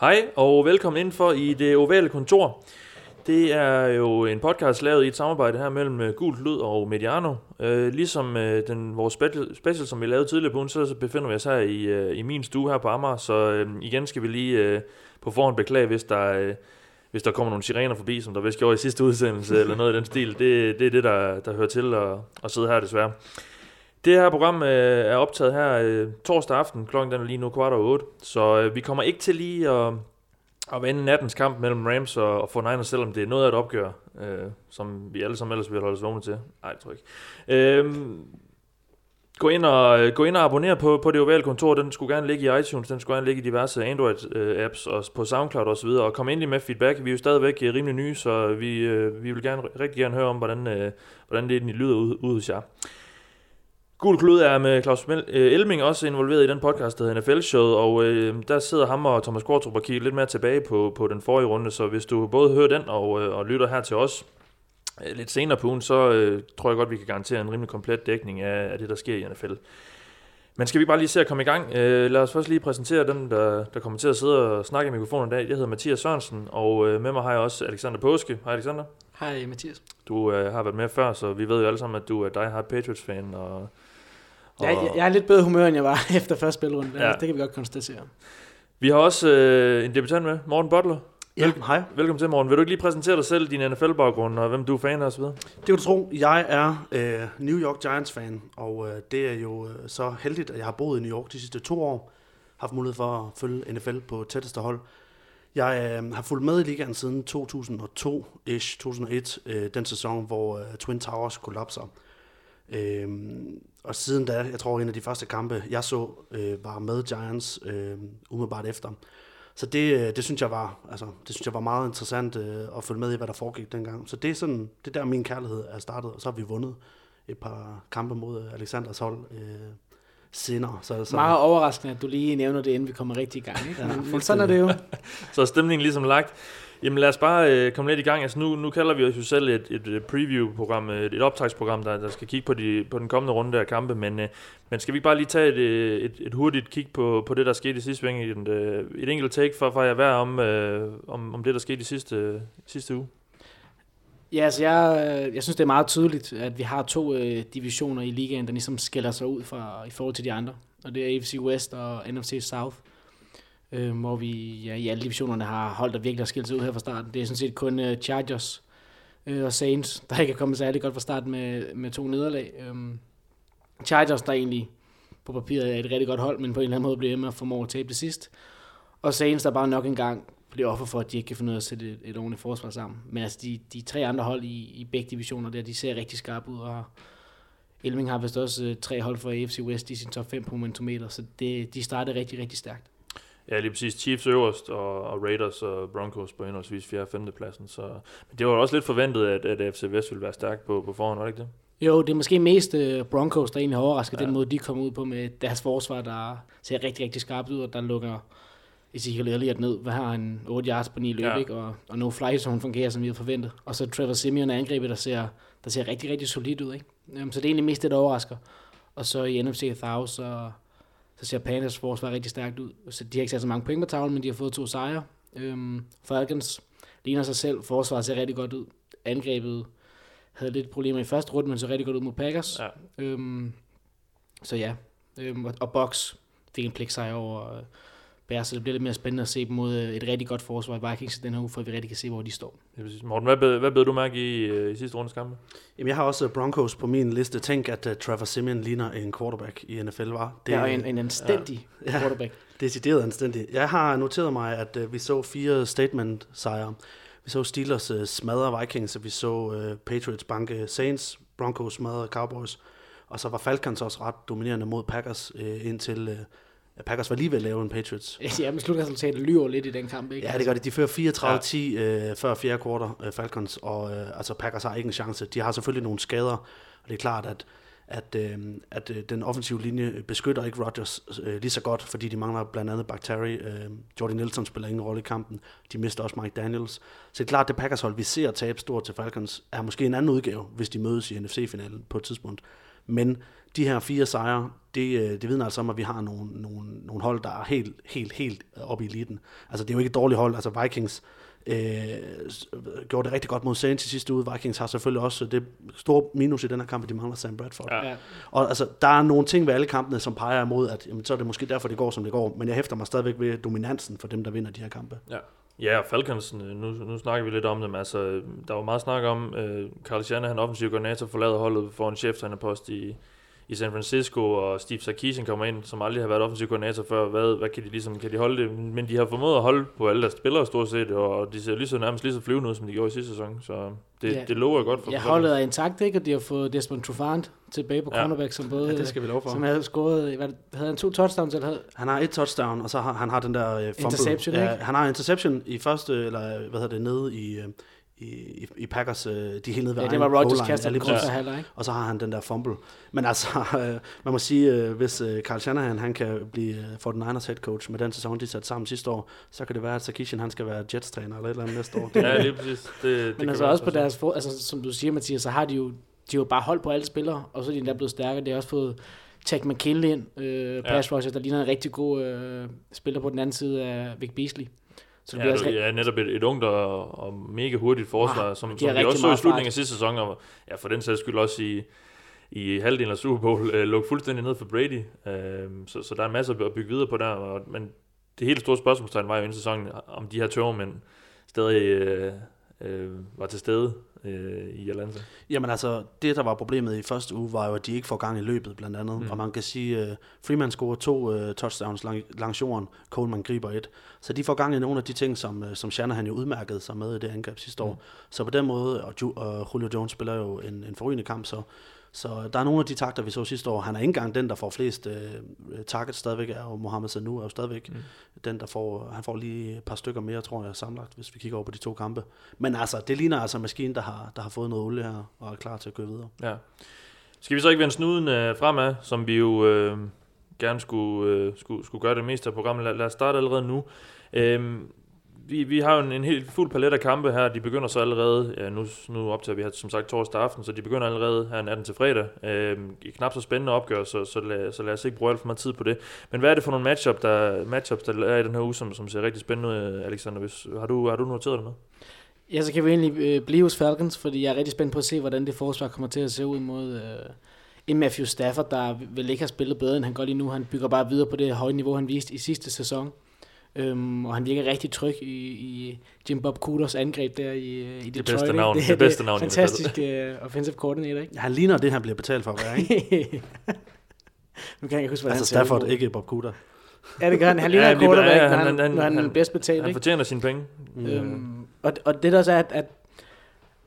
Hej og velkommen ind for i det ovale kontor. Det er jo en podcast lavet i et samarbejde her mellem øh, Gult Lyd og Mediano. Øh, ligesom øh, den, vores special, special, som vi lavede tidligere på ugen, så befinder vi os her i, øh, i min stue her på Amager. Så øh, igen skal vi lige øh, på forhånd beklage, hvis der, øh, hvis der kommer nogle sirener forbi, som der vist gjorde i sidste udsendelse, eller noget i den stil. Det, det er det, der, der hører til at, at sidde her desværre. Det her program øh, er optaget her øh, torsdag aften, klokken den er lige nu kvart over otte, så øh, vi kommer ikke til lige at, at vende nattens kamp mellem Rams og, og 49ers, selvom det er noget af et opgør, øh, som vi alle sammen ellers vil holde os vågne til. Nej, det tror jeg ikke. Øh, gå, ind og, øh, gå ind og abonner på, på det ovale kontor, den skulle gerne ligge i iTunes, den skulle gerne ligge i diverse Android-apps øh, og på SoundCloud osv., og, og kom endelig med feedback. Vi er jo stadigvæk øh, rimelig nye, så vi, øh, vi vil gerne, rigtig gerne høre om, hvordan, øh, hvordan det lyder ud, ud hos jer. Gul Klud er med Claus øh, Elming også involveret i den podcast, der hedder NFL Show, og øh, der sidder ham og Thomas Kortrup og kigger lidt mere tilbage på, på den forrige runde, så hvis du både hører den og, øh, og lytter her til os øh, lidt senere på ugen, så øh, tror jeg godt, vi kan garantere en rimelig komplet dækning af, af det, der sker i NFL. Men skal vi bare lige se at komme i gang? Øh, lad os først lige præsentere dem, der, der kommer til at sidde og snakke i mikrofonen i dag. Jeg hedder Mathias Sørensen, og øh, med mig har jeg også Alexander Påske. Hej Alexander. Hej Mathias. Du øh, har været med før, så vi ved jo alle sammen, at du er Die Hard Patriots-fan, og og... Jeg, jeg er lidt bedre humør, end jeg var efter første spilrunde. Ja. Det kan vi godt konstatere. Vi har også øh, en debutant med, Morten Butler. Ja, Vel- hej. Velkommen til, Morten. Vil du ikke lige præsentere dig selv, din NFL-baggrund, og hvem du er fan af osv.? Det vil du tro. Jeg er øh, New York Giants-fan, og øh, det er jo øh, så heldigt, at jeg har boet i New York de sidste to år. haft mulighed for at følge NFL på tætteste hold. Jeg øh, har fulgt med i ligaen siden 2002-ish, 2001, øh, den sæson, hvor øh, Twin Towers kollapser. Øh, og siden da, jeg tror en af de første kampe, jeg så, øh, var med Giants øh, umiddelbart efter. Så det, øh, det, synes jeg var, altså, det synes jeg var meget interessant øh, at følge med i, hvad der foregik dengang. Så det er, sådan, det er der, min kærlighed er startet, og så har vi vundet et par kampe mod Alexanders hold øh, senere. Så, så. Meget overraskende, at du lige nævner det, inden vi kommer rigtig i gang. Ikke? Ja, Men sådan er det jo. så er stemningen ligesom lagt. Jamen lad os bare øh, komme lidt i gang. Altså nu, nu kalder vi os jo selv et, et, preview-program, et, et optagsprogram, der, der skal kigge på, de, på den kommende runde af kampe. Men, øh, men skal vi bare lige tage et, øh, et, et hurtigt kig på, på det, der skete i sidste uge? Et, øh, et enkelt take for, for jer hver om, øh, om, om det, der skete i sidste, sidste uge. Ja, altså jeg, øh, jeg synes, det er meget tydeligt, at vi har to øh, divisioner i ligaen, der ligesom skiller sig ud fra, i forhold til de andre. Og det er AFC West og NFC South øh, hvor vi ja, i alle divisionerne har holdt og virkelig har skilt sig ud her fra starten. Det er sådan set kun øh, Chargers øh, og Saints, der ikke er kommet særlig godt fra starten med, med to nederlag. Øh, Chargers, der egentlig på papiret er et rigtig godt hold, men på en eller anden måde bliver med at formå at tabe det sidst. Og Saints, der bare nok engang bliver offer for, at de ikke kan finde ud af at sætte et, et ordentligt forsvar sammen. Men altså, de, de tre andre hold i, i begge divisioner der, de ser rigtig skarpe ud, og Elming har vist også uh, tre hold fra AFC West i sin top 5 på momentometer, så det, de startede rigtig, rigtig stærkt. Ja, lige præcis. Chiefs øverst, og, og Raiders og Broncos på henholdsvis 4. og 5. pladsen. Så, men det var også lidt forventet, at, at FC Vest ville være stærk på, på forhånd, var det ikke det? Jo, det er måske mest uh, Broncos, der egentlig har overrasket ja. den måde, de kom ud på med deres forsvar, der ser rigtig, rigtig skarpt ud, og der lukker Ezekiel Elliott ned. Hvad har han? 8 yards på 9 løb, ja. ikke? Og, og no fly zone fungerer, som vi havde forventet. Og så Trevor Simeon angrebet, der ser, der ser rigtig, rigtig solidt ud, ikke? Um, så det er egentlig mest det, der overrasker. Og så i NFC South, så så ser Panthers forsvar rigtig stærkt ud. Så de har ikke sat så mange point på tavlen, men de har fået to sejre. Øhm, Falcons ligner sig selv. Forsvaret ser rigtig godt ud. Angrebet havde lidt problemer i første runde, men så rigtig godt ud mod Packers. Ja. Øhm, så ja. Øhm, og, og Box fik en pligt sejr over øh, Bears, så det bliver lidt mere spændende at se dem mod øh, et rigtig godt forsvar i Vikings den her uge, for at vi rigtig kan se, hvor de står. Ja, præcis. Morten, hvad bed, hvad bed du mærke i, øh, i sidste rundes kampe? Jamen, jeg har også Broncos på min liste. Tænk, at uh, Trevor Simeon ligner en quarterback i NFL, var. Det er en, en anstændig ja, quarterback. Ja, decideret anstændig. Jeg har noteret mig, at uh, vi så fire statement-sejre. Vi så Steelers uh, smadre Vikings, og vi så uh, Patriots banke Saints, Broncos smadre Cowboys, og så var Falcons også ret dominerende mod Packers uh, indtil... Uh, Packers var lige ved at lave en Patriots. Ja, men slutresultatet lyver lidt i den kamp, ikke? Ja, det gør det. De fører 34-10 ja. øh, før fjerde kvartal, øh, Falcons, og øh, altså Packers har ikke en chance. De har selvfølgelig nogle skader, og det er klart, at at, øh, at øh, den offensive linje beskytter ikke Rodgers øh, lige så godt, fordi de mangler blandt andet Bakteri. Øh, Jordi Nelson spiller ingen rolle i kampen. De mister også Mike Daniels. Så det er klart, at det Packers hold, vi ser tabe stort til Falcons, er måske en anden udgave, hvis de mødes i NFC-finalen på et tidspunkt. Men de her fire sejre, det, øh, det vidner altså om, at vi har nogle, nogle, nogle hold, der er helt, helt, helt oppe i eliten. Altså, det er jo ikke et dårligt hold. Altså, Vikings øh, gjorde det rigtig godt mod Saints i sidste uge. Vikings har selvfølgelig også det store minus i den her kamp, at de mangler Sam Bradford. Ja. Og altså, der er nogle ting ved alle kampene, som peger imod, at jamen, så er det måske derfor, det går, som det går. Men jeg hæfter mig stadigvæk ved dominansen for dem, der vinder de her kampe. Ja. Ja, Falcons, nu, nu snakker vi lidt om dem. Altså, der var meget snak om, uh, Carl Shanahan, offensiv koordinator, forlader holdet for en cheftrænerpost i, i San Francisco, og Steve Sarkisian kommer ind, som aldrig har været offensiv koordinator før. Hvad, hvad kan de ligesom, kan de holde det? Men de har formået at holde på alle deres spillere stort set, og de ser lige så nærmest lige så flyvende ud, som de gjorde i sidste sæson. Så det, ja. det lover godt for Ja, holdet er intakt, ikke? Og de har fået Desmond Trufant tilbage på ja. cornerback, som både... Ja, det skal vi love for. Som havde scoret... Hvad, havde han to touchdowns? Eller havde? Han har et touchdown, og så har han har den der uh, fumble. Interception, ja, ikke? Han har interception i første, eller hvad hedder det, nede i... Uh, i, i Packers, øh, de nede ved Ja, det var Rodgers kastet ja, ja. ikke? Og så har han den der fumble. Men altså, øh, man må sige, øh, hvis øh, Carl Shanahan, han kan blive øh, for den Niners head coach med den sæson, de satte sammen sidste år, så kan det være, at Sarkisian, han skal være Jets-træner eller et eller andet næste år. ja, lige præcis. Det, det Men altså også på deres, for, altså som du siger, Mathias, så har de jo, de har jo bare holdt på alle spillere, og så er de endda blevet stærkere. De har også fået Tech McKinley ind, øh, pass ja. rusher, der ligner en rigtig god øh, spiller på den anden side af Vic Beasley. Så det ja, altså, ja, netop et, et ungt og, og mega hurtigt forsvar, ah, som, som vi også så i slutningen af sidste sæson, og ja, for den sags skyld også i, i halvdelen af Super Bowl, øh, lukke fuldstændig ned for Brady. Øh, så, så der er en masse at bygge videre på der, og, men det hele store spørgsmålstegn var jo inden sæsonen, om de her tørmænd stadig øh, øh, var til stede øh, i Atlanta? Jamen altså, det der var problemet i første uge, var jo, at de ikke får gang i løbet blandt andet. Mm. Og man kan sige, uh, Freeman scorer to uh, touchdowns lang, langs jorden, Coleman griber et. Så de får gang i nogle af de ting, som, uh, som Shanahan jo udmærkede sig med i det angreb sidste mm. år. Så på den måde, og, Ju, og Julio Jones spiller jo en, en forrygende kamp, så så der er nogle af de takter, vi så sidste år. Han er ikke engang den, der får flest uh, targets stadigvæk, er jo Mohamed Sanu er jo stadigvæk mm. den, der får, han får lige et par stykker mere, tror jeg, samlet, hvis vi kigger over på de to kampe. Men altså, det ligner altså en maskine, der har, der har fået noget olie her, og er klar til at køre videre. Ja. Skal vi så ikke vende snuden uh, fremad, som vi jo uh, gerne skulle, uh, skulle, skulle gøre det meste af programmet. Lad, lad os starte allerede nu. Uh, vi, vi har jo en, en helt fuld palet af kampe her. De begynder så allerede, ja, nu, nu optager vi her som sagt torsdag aften, så de begynder allerede her natten til fredag. Øh, knap så spændende opgør, så, så, lad, så lad os ikke bruge alt for meget tid på det. Men hvad er det for nogle matchup, der, matchups, der er i den her uge, som, som ser rigtig spændende ud, Alexander? Hvis, har, du, har du noteret det med? Ja, så kan vi egentlig øh, blive hos Falcons, fordi jeg er rigtig spændt på at se, hvordan det forsvar kommer til at se ud mod... Øh en Matthew Stafford, der vil ikke har spillet bedre, end han gør lige nu. Han bygger bare videre på det høje niveau, han viste i sidste sæson. Øhm, og han virker rigtig tryg i, i Jim Bob Coolers angreb der i, i Detroit. Det bedste navn. Det, det, bedste navn. Fantastisk uh, offensive coordinator, ikke? Han ligner det, han bliver betalt for at være, ikke? nu kan jeg ikke huske, hvad altså, han Stafford, ikke Bob Cooter. Ja, det gør han. Han ligner ja, en quarterback, ja, han, han, han, når han, han er bedst betalt. Han fortjener sine penge. Mm. Øhm, og, og det der så er, at, at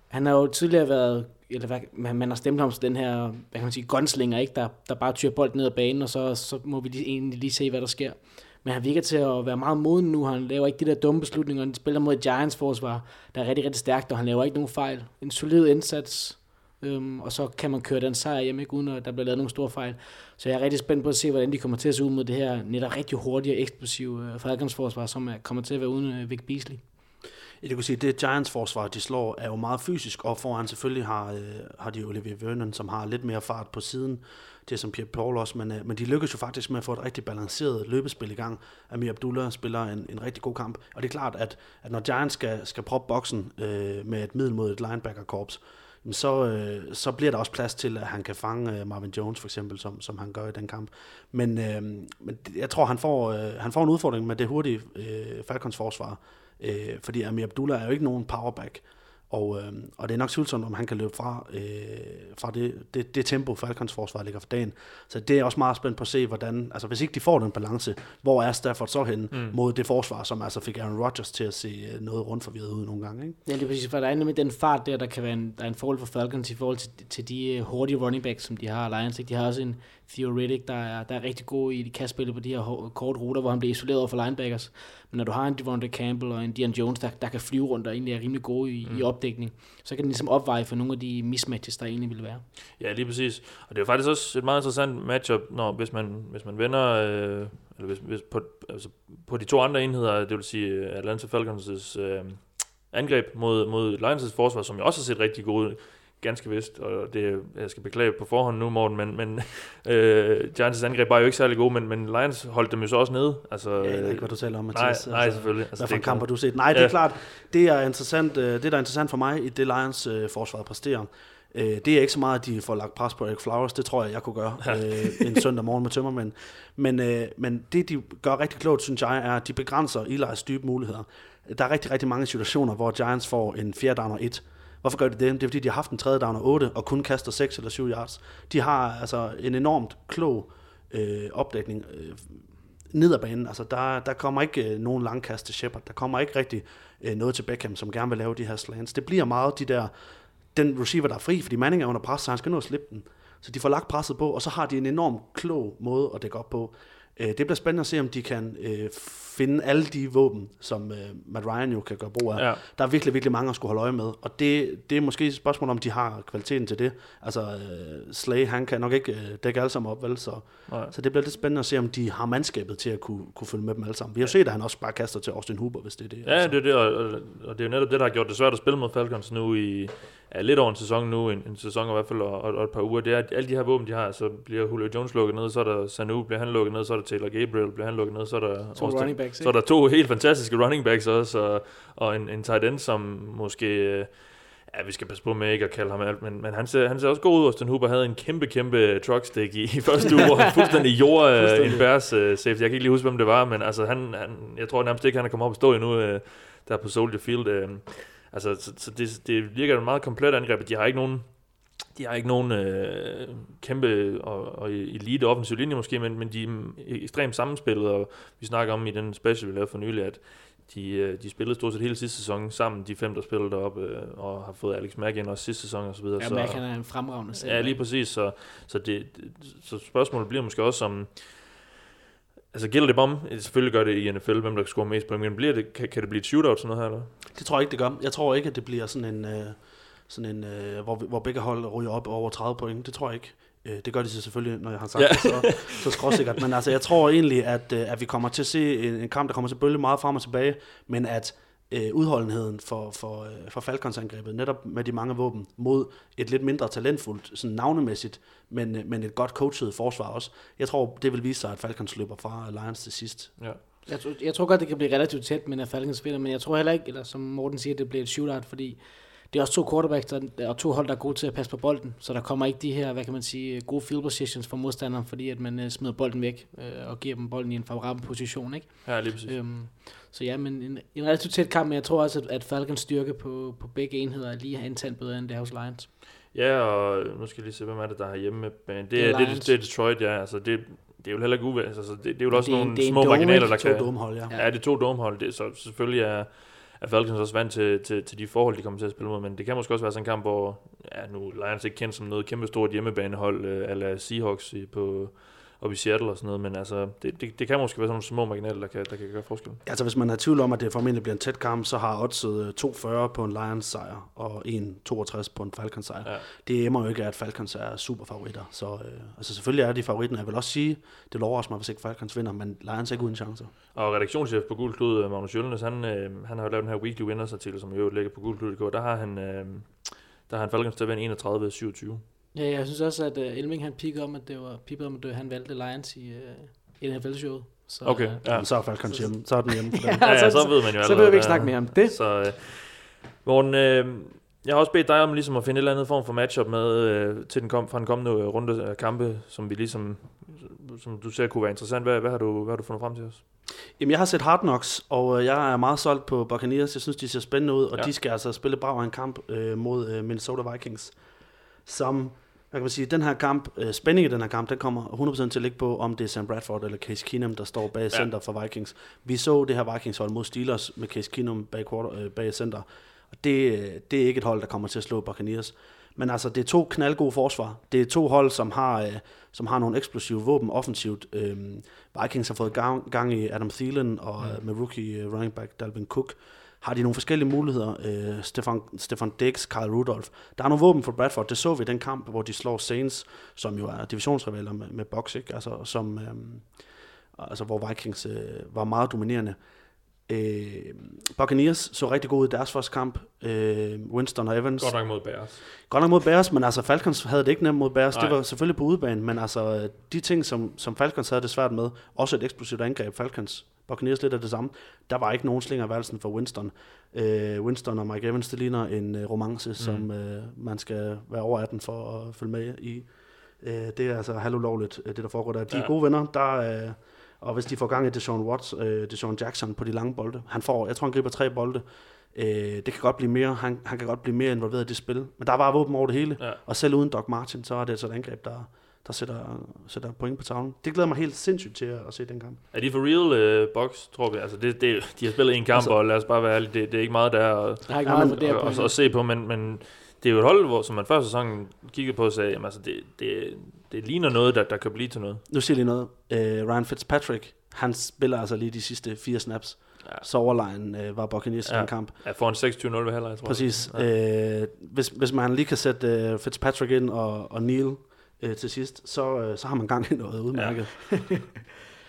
han har jo tidligere været eller hvad, man, man har stemt ham som den her, hvad kan man sige, gunslinger, ikke? Der, der bare tyrer bolden ned ad banen, og så, så må vi lige, egentlig lige se, hvad der sker. Men han virker til at være meget moden nu. Han laver ikke de der dumme beslutninger. Han spiller mod Giants forsvar, der er rigtig, rigtig stærkt, og han laver ikke nogen fejl. En solid indsats, øhm, og så kan man køre den sejr hjem, ikke, uden at der bliver lavet nogle store fejl. Så jeg er rigtig spændt på at se, hvordan de kommer til at se ud mod det her netop rigtig hurtige og eksplosive øh, Falcons forsvar, som er, kommer til at være uden øh, Vic Beasley. Jeg kan sige, det Giants forsvar, de slår, er jo meget fysisk, og foran selvfølgelig har, øh, har de Olivier Vernon, som har lidt mere fart på siden det som Pierre Paul også, men, øh, men de lykkedes jo faktisk med at få et rigtig balanceret løbespil i gang. Amir Abdullah spiller en, en rigtig god kamp, og det er klart, at, at når Giants skal, skal proppe boksen øh, med et middel mod et linebacker-korps, så, øh, så bliver der også plads til, at han kan fange øh, Marvin Jones for eksempel, som, som han gør i den kamp. Men, øh, men jeg tror, han får, øh, han får en udfordring med det hurtige øh, Falcons forsvar, øh, fordi Amir Abdullah er jo ikke nogen powerback, og, øh, og det er nok tvivlsomt, om han kan løbe fra, øh, fra det, det, det tempo, Falcons forsvar ligger for dagen. Så det er også meget spændt på at se, hvordan, altså hvis ikke de får den balance, hvor er Stafford så hen mm. mod det forsvar, som altså fik Aaron Rodgers til at se øh, noget rundt forvirret ud nogle gange. Ikke? Ja, det er præcis, for der er nemlig den fart der, der kan være en, der er en forhold for Falcons i forhold til, til de øh, hurtige running backs, som de har Lions. Ikke? De har også en Theoretic, der er, der er rigtig god i de kastspillet på de her kort ruter, hvor han bliver isoleret over for linebackers. Men når du har en Devonta Campbell og en Dion Jones, der, der kan flyve rundt og egentlig er rimelig gode i, mm. i opdækning, så kan den ligesom opveje for nogle af de mismatches, der egentlig vil være. Ja, lige præcis. Og det er faktisk også et meget interessant matchup, når, hvis, man, hvis man vender øh, eller hvis, hvis på, altså på de to andre enheder, det vil sige øh, Atlanta Falcons' øh, angreb mod, mod Lions' forsvar, som jo også har set rigtig godt ud ganske vist, og det, jeg skal beklage på forhånd nu, Morten, men, men øh, Giants' angreb var jo ikke særlig gode, men, men Lions holdt dem jo så også nede. Altså, ja, jeg ved ikke, hvad du taler om, Mathias. Nej, nej altså, selvfølgelig. Altså, hvad for en kamp har du set? Nej, det er klart, det er, interessant, øh, det der er interessant for mig i det Lions øh, forsvaret præsterer, Øh, det er ikke så meget, at de får lagt pres på Eric Flowers. Det tror jeg, jeg kunne gøre øh, en søndag morgen med tømmermænd. Men, øh, men det, de gør rigtig klogt, synes jeg, er, at de begrænser Eli's dybe muligheder. Der er rigtig, rigtig mange situationer, hvor Giants får en fjerde down og et. Hvorfor gør de det? Det er fordi, de har haft en tredje down og 8, og kun kaster 6 eller 7 yards. De har altså en enormt klog øh, opdækning øh, ned ad banen. Altså, der, der kommer ikke øh, nogen langkast til Shepard. Der kommer ikke rigtig øh, noget til Beckham, som gerne vil lave de her slants. Det bliver meget de der den receiver, der er fri, fordi Manning er under pres, så han skal nå at slippe den. Så de får lagt presset på, og så har de en enorm klog måde at dække op på. Øh, det bliver spændende at se, om de kan øh, finde alle de våben, som øh, Matt Ryan jo kan gøre brug af. Ja. Der er virkelig, virkelig mange at skulle holde øje med, og det, det er måske et spørgsmål, om de har kvaliteten til det. Altså, øh, Slay, han kan nok ikke øh, dække alle sammen op, vel? Så, så det bliver lidt spændende at se, om de har mandskabet til at kunne, kunne følge med dem alle sammen. Vi har set, at han også bare kaster til Austin Huber, hvis det er det. Ja, altså. det er det, og, og det er jo netop det, der har gjort det svært at spille mod Falcons nu i ja, lidt over en sæson nu, en, en sæson i hvert fald, og, og, et par uger. Det er, at alle de her våben, de har, så bliver Julio Jones lukket ned, så er der Sanu, bliver han lukket ned, så er der Taylor Gabriel, bliver han lukket ned, så er der, to running backs, så er der to helt fantastiske running backs også, og, og en, en tight end, som måske... Øh, Ja, vi skal passe på med ikke at kalde ham alt, men, men han, ser, han ser også god ud. Austin Hooper havde en kæmpe, kæmpe truckstick i, i første uge, hvor han fuldstændig gjorde uh, en Bears uh, safety. Jeg kan ikke lige huske, hvem det var, men altså, han, han, jeg tror nærmest ikke, han er kommet op og stå endnu uh, der på Soldier Field. Uh, altså, så, så det, det virker et meget komplet angreb. De har ikke nogen de har ikke nogen øh, kæmpe og, og elite offensiv linje måske, men, men de er ekstremt sammenspillet, og vi snakker om i den special, vi lavede for nylig, at de, øh, de spillede stort set hele sidste sæson sammen, de fem, der spillede deroppe, øh, og har fået Alex Mack ind også sidste sæson og så videre. Ja, så, Mack han er en fremragende Ja, lige præcis, så, så, det, så spørgsmålet bliver måske også om, Altså gælder det om, selvfølgelig gør det i NFL, hvem der score mest point, men bliver det, kan, kan det blive et shootout sådan noget her, eller? Det tror jeg ikke, det gør. Jeg tror ikke, at det bliver sådan en, øh, sådan en øh, hvor, hvor begge hold ryger op over 30 point. Det tror jeg ikke. Øh, det gør de så selvfølgelig, når jeg har sagt ja. det, så, så skråsikkert. Men altså, jeg tror egentlig, at, øh, at vi kommer til at se en, en kamp, der kommer til at bølge meget frem og tilbage, men at øh, udholdenheden for, for, øh, for Falcons-angrebet, netop med de mange våben, mod et lidt mindre talentfuldt, sådan navnemæssigt, men, øh, men et godt coachet forsvar også. Jeg tror, det vil vise sig, at Falcons løber fra Lions til sidst. Ja. Jeg, tror, jeg tror godt, det kan blive relativt tæt, men at Falcons vinder, men jeg tror heller ikke, eller som Morten siger, det bliver et shootout, fordi det er også to quarterbacks der, og to hold, der er gode til at passe på bolden, så der kommer ikke de her, hvad kan man sige, gode field positions for modstanderen, fordi at man uh, smider bolden væk og giver dem bolden i en favorabel position, ikke? Ja, lige præcis. Um, så ja, men en, en relativt tæt kamp, men jeg tror også, at, at Falcons styrke på, på begge enheder er lige en tand bedre end det hos Lions. Ja, og nu skal jeg lige se, hvem er det, der har hjemme med banen. Det, er, det, det, det er Detroit, ja. Altså, det, det er jo heller ikke uvæsentligt. Altså, det, det er jo også det, nogle det små marginaler, der kan... To domehold, ja. Ja, det er to domehold. Det, så selvfølgelig er er Falcons også vant til, til, til de forhold, de kommer til at spille mod, men det kan måske også være sådan en kamp, hvor ja, nu Lions ikke kendt som noget kæmpe stort hjemmebanehold, øh, eller Seahawks i, på, op i Seattle og sådan noget, men altså, det, det, det kan måske være sådan nogle små marginaler, der kan, der kan gøre forskel. Altså, hvis man er i tvivl om, at det formentlig bliver en tæt kamp, så har oddset 2,40 på en Lions sejr, og 1,62 på en Falcons sejr. Ja. Det emmer jo ikke, at Falcons er super favoritter. Så øh, altså, selvfølgelig er de favoritten. Jeg vil også sige, det lover mig, hvis ikke Falcons vinder, men Lions er ikke uden chancer. Og redaktionschef på Guld Klud, Magnus Jølnes, han, øh, han har jo lavet den her Weekly Winners artikel, som jo ligger på Guld Klud. Der har han, øh, der har han Falcons til at vinde 31-27. Ja, jeg synes også, at uh, Elming han pikkede om, at det var pippet om, at han valgte Lions i uh, NFL-showet. Så, okay, ja. Uh, så er Falcons hjemme. Så er den hjemme. ja, ja, ja, så, ved man jo Så vil vi ikke snakke mere om det. Så, uh, Morten, uh, jeg har også bedt dig om ligesom at finde et eller andet form for matchup med uh, til den kom, fra den kommende runde af kampe, som vi ligesom, som du ser kunne være interessant. Hvad, hvad, har, du, hvad har du fundet frem til os? Jamen, jeg har set Hard Knocks, og jeg er meget solgt på Buccaneers. Jeg synes, de ser spændende ud, og ja. de skal altså spille brav en kamp uh, mod uh, Minnesota Vikings, som jeg kan sige, den her kamp, øh, spænding i den her kamp, den kommer 100% til at ligge på, om det er Sam Bradford eller Case Keenum, der står bag ja. center for Vikings. Vi så det her Vikings hold mod Steelers med Case Keenum bag, quarter, øh, bag center, og det, det er ikke et hold, der kommer til at slå Buccaneers. Men altså, det er to knaldgode forsvar. Det er to hold, som har, øh, som har nogle eksplosive våben offensivt. Øh, Vikings har fået gang, gang i Adam Thielen og mm. med rookie øh, running back Dalvin Cook har de nogle forskellige muligheder. Øh, Stefan, Stefan Diggs, Kyle Rudolph. Der er nogle våben for Bradford. Det så vi i den kamp, hvor de slår Saints, som jo er divisionsrivaler med, med Box, ikke? Altså, som, øh, altså, hvor Vikings øh, var meget dominerende. Øh, Buccaneers så rigtig god ud i deres første kamp. Øh, Winston og Evans. Godt nok mod Bears. Godt nok mod Bears, men altså Falcons havde det ikke nemt mod Bears. Nej. Det var selvfølgelig på udebane, men altså de ting, som, som Falcons havde det svært med, også et eksplosivt angreb, Falcons Buccaneers lidt af det samme. Der var ikke nogen slinger valsen for Winston. Øh, Winston og Mike Evans, det ligner en uh, romance, mm. som uh, man skal være over 18 for at følge med i. Uh, det er altså halvulovligt, det der foregår der. De er gode venner, der, uh, og hvis de får gang i Deshaun Watts, uh, Deshaun Jackson på de lange bolde, han får, jeg tror han griber tre bolde, uh, det kan godt blive mere, han, han kan godt blive mere involveret i det spil. Men der var våben over det hele, ja. og selv uden Doc Martin, så er det altså et angreb, der, der sætter, sætter point på tavlen. Det glæder mig helt sindssygt til at, at se den kamp. Er de for real uh, box, tror vi? Altså, det, det, de har spillet en kamp, altså, og lad os bare være ærlige, det, det er ikke meget der at, der er ikke meget at, at, at, at, se på, men, men det er jo et hold, hvor, som man første sæson kiggede på og sagde, jamen, altså, det, det, det ligner noget, der, der kan blive til noget. Nu siger jeg lige noget. Uh, Ryan Fitzpatrick, han spiller altså lige de sidste fire snaps. Ja. Så overlegen uh, var Buccaneers ja. i kamp. Ja, for en 26-0 ved halvleg, tror Præcis. Ja. Uh, hvis, hvis man lige kan sætte uh, Fitzpatrick ind og, og Neil øh, til sidst, så, øh, så har man gang i noget udmærket. Ja,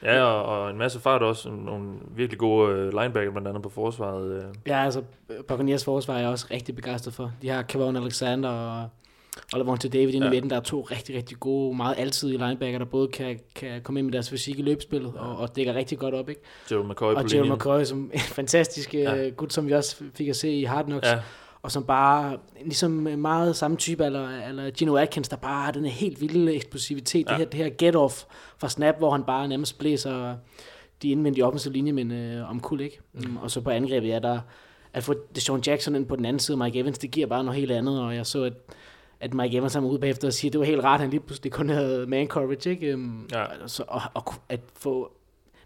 ja og, og en masse fart også. Nogle virkelig gode øh, linebacker, blandt andet på forsvaret. Øh. Ja, altså Buccaneers forsvar er jeg også rigtig begejstret for. De har Kevon Alexander og Oliver til David inde ja. i midten, der er to rigtig, rigtig gode, meget altidige linebacker, der både kan, kan komme ind med deres fysik i løbespillet ja. og, og dækker rigtig godt op. Ikke? Gerald McCoy og Gerald McCoy, som en fantastisk ja. gut, som vi også fik at se i Hard Knocks. Ja og som bare, ligesom meget samme type, eller, eller Gino Atkins, der bare har den her helt vilde eksplosivitet, ja. det her, det her get-off fra snap, hvor han bare nærmest blæser de indvendige offensive linjemænd øh, om kul, ikke? Mm. Og så på angrebet, ja, der, at få Deshaun Jackson ind på den anden side, Mike Evans, det giver bare noget helt andet, og jeg så, at, at Mike Evans har ude bagefter og siger, det var helt rart, at han lige pludselig kun havde man coverage, ikke? Um, ja. så, og, og, at få,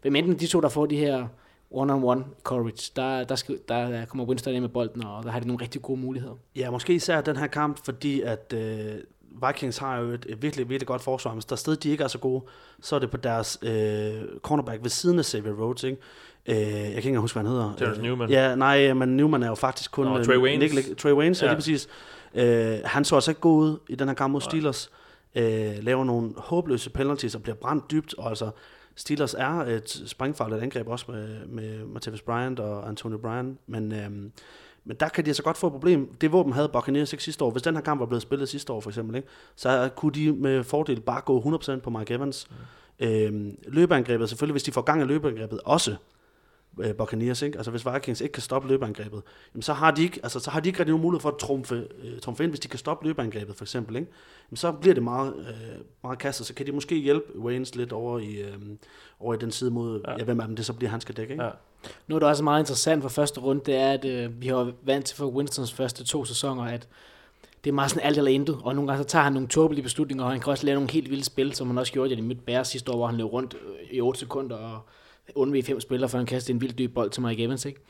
hvem enten de to, der får de her one-on-one coverage, der, der, skal, der kommer Winston ind med bolden, og der har de nogle rigtig gode muligheder. Ja, måske især den her kamp, fordi at øh, Vikings har jo et, et virkelig, virkelig godt forsvar, men der sted de ikke er så gode, så er det på deres øh, cornerback ved siden af Xavier Rhodes, ikke? Øh, jeg kan ikke engang huske, hvad han hedder. Terrence Newman. Ja, nej, men Newman er jo faktisk kun... Nå, Trey Waynes. Nick, Trey Waynes, ja, lige præcis. Øh, han så altså ikke god ud i den her kamp mod Steelers. Øh, laver nogle håbløse penalties og bliver brændt dybt, og altså Steelers er et springfarligt angreb også med, med Martavis Bryant og Antonio Bryan, men, øhm, men der kan de altså godt få et problem. Det våben havde Buccaneers ikke sidste år. Hvis den her kamp var blevet spillet sidste år for eksempel, ikke, så kunne de med fordel bare gå 100% på Mike Evans. Mm. Øhm, løbeangrebet, selvfølgelig hvis de får gang i løbeangrebet også, øh, Buccaneers, ikke? Altså hvis Vikings ikke kan stoppe løbeangrebet, jamen, så har de ikke, altså så har de ikke rigtig nogen mulighed for at trumfe, øh, trumfe ind, hvis de kan stoppe løbeangrebet for eksempel, ikke? Jamen, så bliver det meget, øh, meget kastet, så kan de måske hjælpe Waynes lidt over i, øh, over i den side mod, ja. ja. hvem af dem det så bliver, han skal dække, ikke? Ja. Noget, der også er meget interessant for første runde, det er, at øh, vi har vant til for Winstons første to sæsoner, at det er meget sådan alt eller intet, og nogle gange så tager han nogle tåbelige beslutninger, og han kan også lave nogle helt vilde spil, som han også gjorde i Midt Bears sidste år, hvor han løb rundt øh, i 8 sekunder og undvige fem spillere, for han kastede en vild dyb bold til Mike Evans, ikke?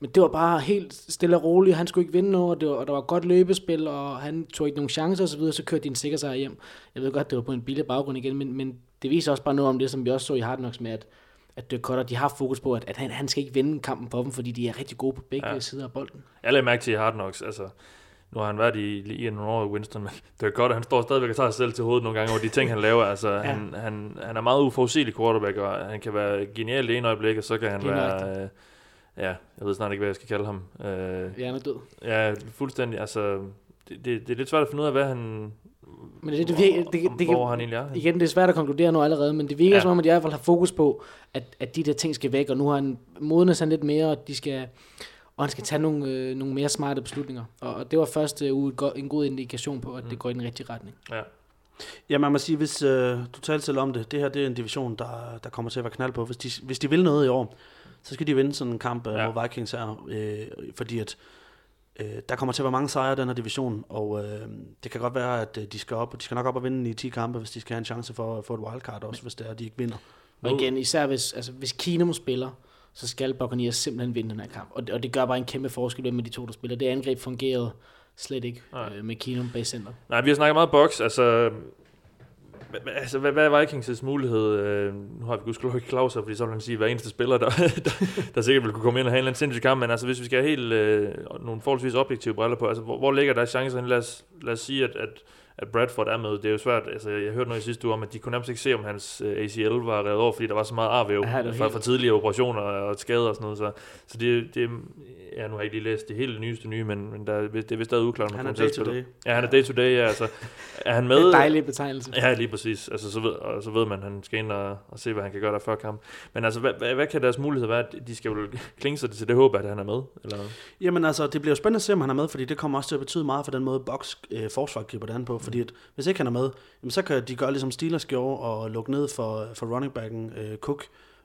Men det var bare helt stille og roligt, han skulle ikke vinde noget, og, det var, og der var godt løbespil, og han tog ikke nogen chancer osv., så, videre, så kørte de en sikker sig hjem. Jeg ved godt, det var på en billig baggrund igen, men, men det viser også bare noget om det, som vi også så i Hard Knocks med, at, at Dirk Cutter, de har fokus på, at, at han, han skal ikke vinde kampen for dem, fordi de er rigtig gode på begge ja. sider af bolden. Jeg lagde mærke til i Hard Knocks, altså nu har han været i, i nogle år i Winston, men det er godt, at han står stadigvæk og tager sig selv til hovedet nogle gange over de ting, han laver. Altså, ja. han, han, han er meget uforudsigelig quarterback, og han kan være genial det ene øjeblik, og så kan han være... Øh, ja, jeg ved snart ikke, hvad jeg skal kalde ham. Øh, ja, han er død. Ja, fuldstændig. Altså, det, det, det er lidt svært at finde ud af, hvad han, men det, det, det, det, det, det, hvor han egentlig er. Igen, det er svært at konkludere nu allerede, men det virker ja. som om, at de i hvert fald har fokus på, at, at de der ting skal væk, og nu har han modnet sig lidt mere, og de skal og han skal tage nogle, øh, nogle mere smarte beslutninger. Og, og det var først øh, en god indikation på, at det mm. går i den rigtige retning. Ja. Ja, man må sige, hvis øh, du talte selv om det, det her det er en division, der, der kommer til at være knald på. Hvis de, hvis de vil noget i år, så skal de vinde sådan en kamp øh, ja. mod Vikings her, øh, fordi at øh, der kommer til at være mange sejre i den her division, og øh, det kan godt være, at øh, de skal op, de skal nok op og vinde i 10 kampe, hvis de skal have en chance for at få et wildcard også, hvis det er, at de ikke vinder. Og igen, især hvis, altså, hvis Keenum spiller, så skal Buccaneers simpelthen vinde den her kamp. Og det, og det gør bare en kæmpe forskel med de to, der spiller. Det angreb fungerede slet ikke øh, med Keenum bag center. Nej, vi har snakket meget box. Altså, altså hvad, hvad er Vikings' mulighed? Øh, nu har vi gudskelov ikke Claus fordi så vil han sige, hver eneste spiller, der, der, der sikkert vil kunne komme ind og have en eller anden sindssyg kamp, men altså hvis vi skal have helt øh, nogle forholdsvis objektive briller på, altså hvor, hvor ligger der chancen? Lad os, lad os sige, at, at, at Bradford er med. Det er jo svært, altså jeg hørte noget i sidste uge om, at de kunne nærmest ikke se, om hans øh, ACL var revet over, fordi der var så meget arvæv Ja, fra, helt- fra tidligere operationer og skader og sådan noget. Så, så det, det, ja, nu har jeg ikke lige læst det helt nyeste nye, men, men der, det er vist stadig uklart, Han er day to day. Ja, han er day to day, ja, altså. Er han Det er med? en dejlig betegnelse. Ja, lige præcis. Altså, så ved, og så ved man, at han skal ind og, og se, hvad han kan gøre der før kamp. Men altså, hvad, hvad, hvad kan deres mulighed være? De skal jo klinge sig til det håb, at han er med? Eller? Jamen altså, det bliver jo spændende at se, om han er med, fordi det kommer også til at betyde meget for den måde, Box øh, forsvar griber det an på. Fordi at, hvis ikke han er med, jamen, så kan de gøre ligesom Steelers gjorde og lukke ned for, for running backen øh, Cook,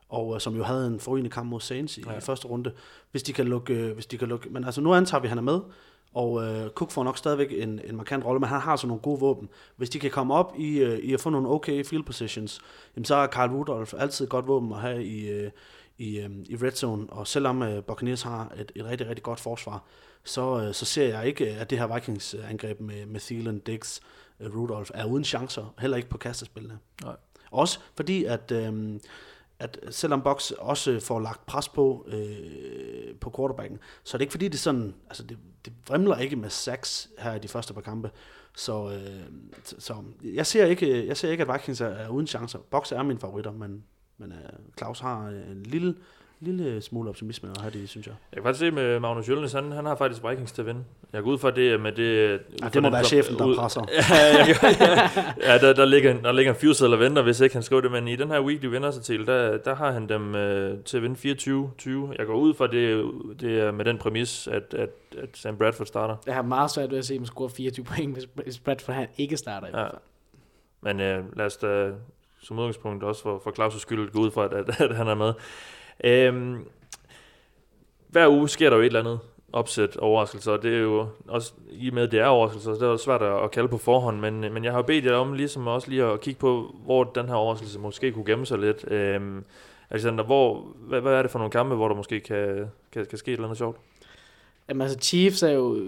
og øh, som jo havde en forrygende kamp mod Saints i, Ja. i første runde. Hvis de kan lukke, øh, hvis de kan lukke, men altså nu antager vi, at han er med, og øh, Cook får nok stadigvæk en, en markant rolle, men han har så nogle gode våben. Hvis de kan komme op i, øh, i at få nogle okay field positions, jamen, så er Carl Rudolph altid et godt våben at have i, øh, i, øh, i red zone, og selvom øh, Buccaneers har et, et rigtig, rigtig godt forsvar, så, øh, så ser jeg ikke, at det her Vikings-angreb med, med Thielen, Diggs, øh, Rudolph er uden chancer, heller ikke på kastespillene. Nej. Også fordi, at, øh, at selvom Box også får lagt pres på øh, på quarterbacken, så er det ikke fordi, det sådan, altså det, det vrimler ikke med sacks her i de første par kampe. Så, øh, så- så jeg, ser ikke, jeg ser ikke, at Vikings er, er uden chancer. Box er min favoritter, men, men øh, Claus har en lille, lille smule optimisme at have det, synes jeg. Jeg kan faktisk se med Magnus Jølnes, han, han har faktisk Vikings til at vinde. Jeg går ud fra det med det... Ja, det må være chefen, der ud- presser. Ja, jeg, ja, ja der, der, ligger, der ligger en fyreseddel og venter, hvis ikke han skriver det, men i den her weekly vindersartikel, der, der har han dem øh, til at vinde 24-20. Jeg går ud fra det, det er med den præmis, at, at, at Sam Bradford starter. Jeg har meget svært ved at se, at man scorer 24 point, hvis- hvis Bradford han ikke starter i Ja. hvert fald. Men øh, lad os da som udgangspunkt også for, for Claus' skyld gå ud fra, at, at, at han er med. Øhm, hver uge sker der jo et eller andet opsæt overraskelser, og det er jo også, i og med at det er overraskelser, så det er svært at, kalde på forhånd, men, men jeg har jo bedt jer om ligesom også lige at kigge på, hvor den her overraskelse måske kunne gemme sig lidt. Øhm, Alexander, hvor, hvad, hvad er det for nogle kampe, hvor der måske kan, kan, kan ske et eller andet sjovt? Jamen altså, Chiefs er jo,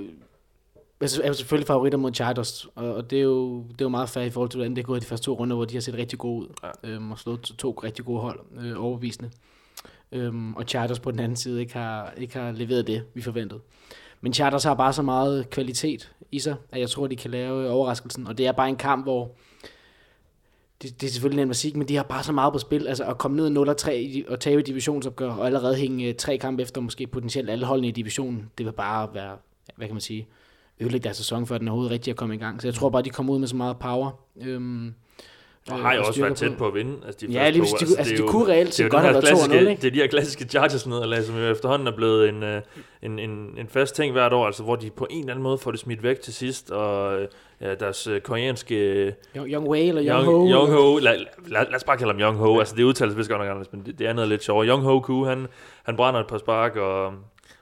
altså, er jo selvfølgelig favoritter mod Chargers, og, og det, er jo, det er jo meget fair i forhold til, hvordan det er gået i de første to runder, hvor de har set rigtig gode ud, Ja. øhm, og slået to, to rigtig gode hold, øh, overbevisende. Øhm, og Chargers på den anden side ikke har, ikke har leveret det, vi forventede. Men Chargers har bare så meget kvalitet i sig, at jeg tror, de kan lave overraskelsen, og det er bare en kamp, hvor det, det er selvfølgelig nemt at sige, men de har bare så meget på spil. Altså at komme ned 0-3 i- og tabe divisionsopgør, og allerede hænge øh, tre kampe efter måske potentielt alle holdene i divisionen, det vil bare være, hvad kan man sige, ødelægge deres sæson, før den overhovedet rigtig er kommet i gang. Så jeg tror bare, de kommer ud med så meget power. Øhm, og øh, har jo og også været tæt på at vinde. Altså, de Ja, lige to. hvis de, altså, det de er jo- kunne reelt er set godt have her været 2-0, klassiske, ikke? det er de her klassiske Chargers nederlag, som jo efterhånden er blevet en, øh, en, en, en fast ting hvert år, altså hvor de på en eller anden måde får det smidt væk til sidst, og ja, deres øh, koreanske Young, Young Wei eller Young, Young, Ho. Young Ho, lad, lad, lad os bare kalde ham Young Ho, ja. altså det udtales vist godt nok anderledes, men det, det er noget lidt sjovere. Young Ho Ku, han, han brænder et par spark, og,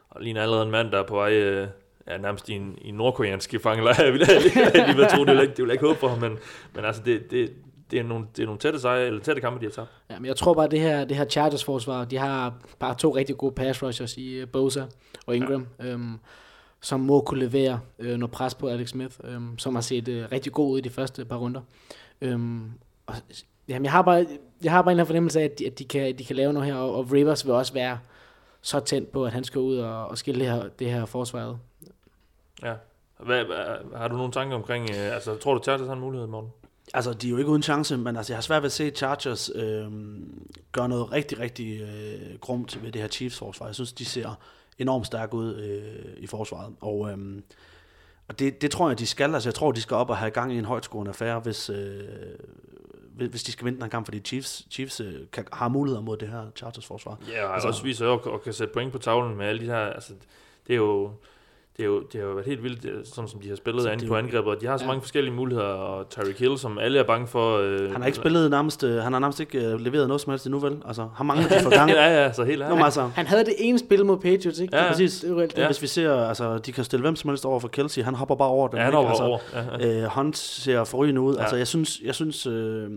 og ligner allerede en mand, der er på vej, øh, ja, nærmest i en, i en nordkoreansk fangelejr, jeg ville lige, lige ved tro, det vil jeg ikke, det vil jeg ikke håbe for ham, men, men altså det, det, det er nogle, det er nogle tætte sejre, eller tætte kampe, de har tabt. Ja, men jeg tror bare, at det her, det her Chargers forsvar, de har bare to rigtig gode pass rushers i uh, Bosa og Ingram, ja. øhm, som må kunne levere øh, noget pres på Alex Smith, øhm, som har set øh, rigtig god ud i de første par runder. Øhm, og, jamen, jeg har bare, jeg har bare en fornemmelse af, at de, at de, kan, de kan lave noget her, og, og Rivers vil også være så tændt på, at han skal ud og, og skille det her, det her forsvar ad. Ja. Hvad, har du nogle tanker omkring, øh, altså tror du, Chargers har en mulighed, morgen? Altså, de er jo ikke uden chance, men altså, jeg har svært ved at se Chargers øh, gøre noget rigtig, rigtig øh, grumt ved det her Chiefs-forsvar. Jeg synes, de ser enormt stærke ud øh, i forsvaret. Og, øh, og det, det tror jeg, de skal. Altså, jeg tror, de skal op og have gang i en højtskårende affære, hvis, øh, hvis de skal vinde den her kamp, fordi Chiefs, Chiefs øh, kan, har muligheder mod det her Chargers-forsvar. Ja, og Altså- også viser jo, og kan sætte point på tavlen med alle de her, altså det er jo, det er jo, det har jo været helt vildt, øh, sådan som de har spillet det på angrebet, og de har så Ja. mange forskellige muligheder, og Tyreek Hill, som alle er bange for. Øh, Han har ikke spillet nærmest, øh, han har nærmest ikke øh, leveret noget som helst endnu, vel? Altså, han mangler de for gang. ja, ja, så helt ærligt. altså, Han havde det ene spil mod Patriots, ikke? Ja, Det er præcis. Det er jo reelt. ja. Ja. hvis vi ser, altså, de kan stille hvem som helst over for Kelsey, han hopper bare over dem. Ja, han over, altså, over. Ja, ja. Øh, Hunt ser forrygende ud. Ja. Ja. Altså, jeg synes, jeg synes øh,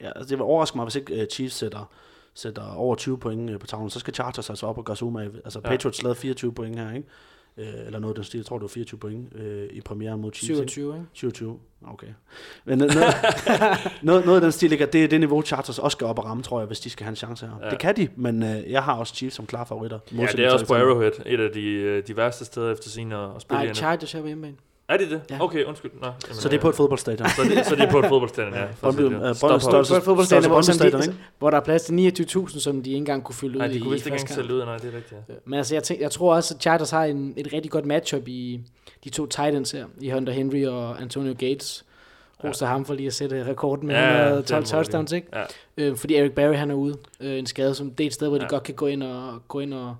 ja, altså, det vil overraske mig, hvis ikke øh, Chiefs sætter, sætter over 20 point øh, på tavlen. Så skal Chargers altså op og gøre sig umage. Altså, ja. Ja. Patriots lavede 24 point her, ikke? Øh, eller noget af den stil. Jeg tror, det var 24 point øh, i premieren mod Chiefs. ikke? 27, ikke? 27. Okay. Men noget, noget, af den stil, ikke? det er det niveau, Chargers også skal op og ramme, tror jeg, hvis de skal have en chance her. Ja. Det kan de, men øh, jeg har også Chiefs som klar favoritter. ja, det er også på Arrowhead, et af de, øh, de værste steder efter sin at, at spille Nej. Chargers her på hjemmebane. Er det det? Ja. Okay, undskyld. Nå, jamen, Så det er på et fodboldstadion. så det, så det er på et fodboldstadion, ja. Brøndby, øh, Stop Brøndby- fodboldstadion, hvor, de, Stadion, hvor der er plads til 29.000, som de ikke engang kunne fylde ud Nej, de i kunne vist ikke engang sælge ud, nej, det er rigtigt. Ja. Men altså, jeg, tænk, jeg tror også, at Chargers har en, et rigtig godt matchup i de to Titans her, i Hunter Henry og Antonio Gates. Roser ham for lige at sætte rekorden med Ja, ja, 112 den må vi touchdowns, ikke? Ja. Øh, fordi Eric Barry han er ude. Øh, en skade, som det er et sted, hvor de Ja. godt kan gå ind og, gå ind og,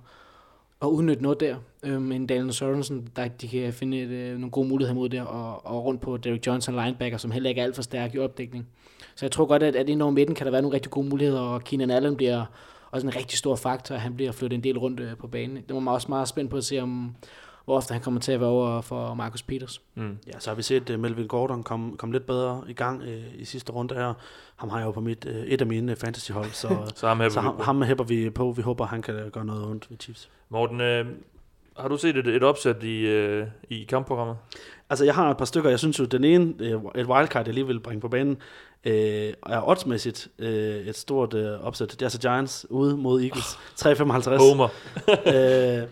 og udnytte noget der. Øh, men Daniel Sorensen, der de kan finde et, øh, nogle gode muligheder mod der, og, og rundt på Derek Johnson linebacker, som heller ikke er alt for stærk i opdækning. Så jeg tror godt, at, at ind over midten kan der være nogle rigtig gode muligheder, og Keenan Allen bliver også en rigtig stor faktor, han bliver flyttet en del rundt øh, på banen. Det var man også meget spændt på at se, om, hvor ofte han kommer til at være over for Marcus Peters. Mm. Ja, så har vi set uh, Melvin Gordon komme kom lidt bedre i gang uh, i sidste runde her. Ham har jeg jo på mit, uh, et af mine fantasyhold, så, Så ham her så ham, ham hæpper vi på. Vi håber, han kan gøre noget ondt ved Chiefs. Morten, øh, har du set et, et opsæt i, øh, i kampprogrammet? Altså, jeg har et par stykker. Jeg synes jo, den ene, øh, et wildcard, jeg lige vil bringe på banen, øh, er oddsmæssigt øh, et stort øh, opsæt. Det er altså Giants ude mod Eagles. 3,55. Homer. øh,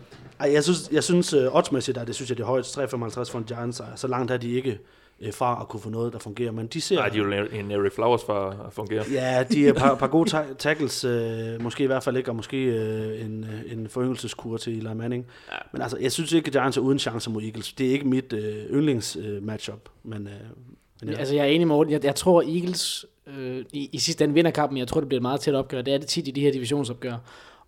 jeg synes, jeg synes uh, oddsmæssigt, at det synes jeg, det er højt. 3,55 for en Giants. Så langt er de ikke uh, fra at kunne få noget, der fungerer. Men de ser... Nej, de er jo en Eric Flowers for at fungere. Ja, de er et par, par gode ta- tackles, øh, måske i hvert fald ikke, og måske øh, en, øh, en foryngelseskur til Eli Manning. Ja. Men altså, jeg synes ikke, at Giants er uden chance mod Eagles. Det er ikke mit øh, yndlings øh, matchup, men, øh, men ja. Altså, jeg er enig med Morten. Jeg, jeg tror, Eagles øh, i, i sidste ende vinder kampen. Jeg tror, det bliver et meget tæt opgør. Det er det tit i de her divisionsopgør.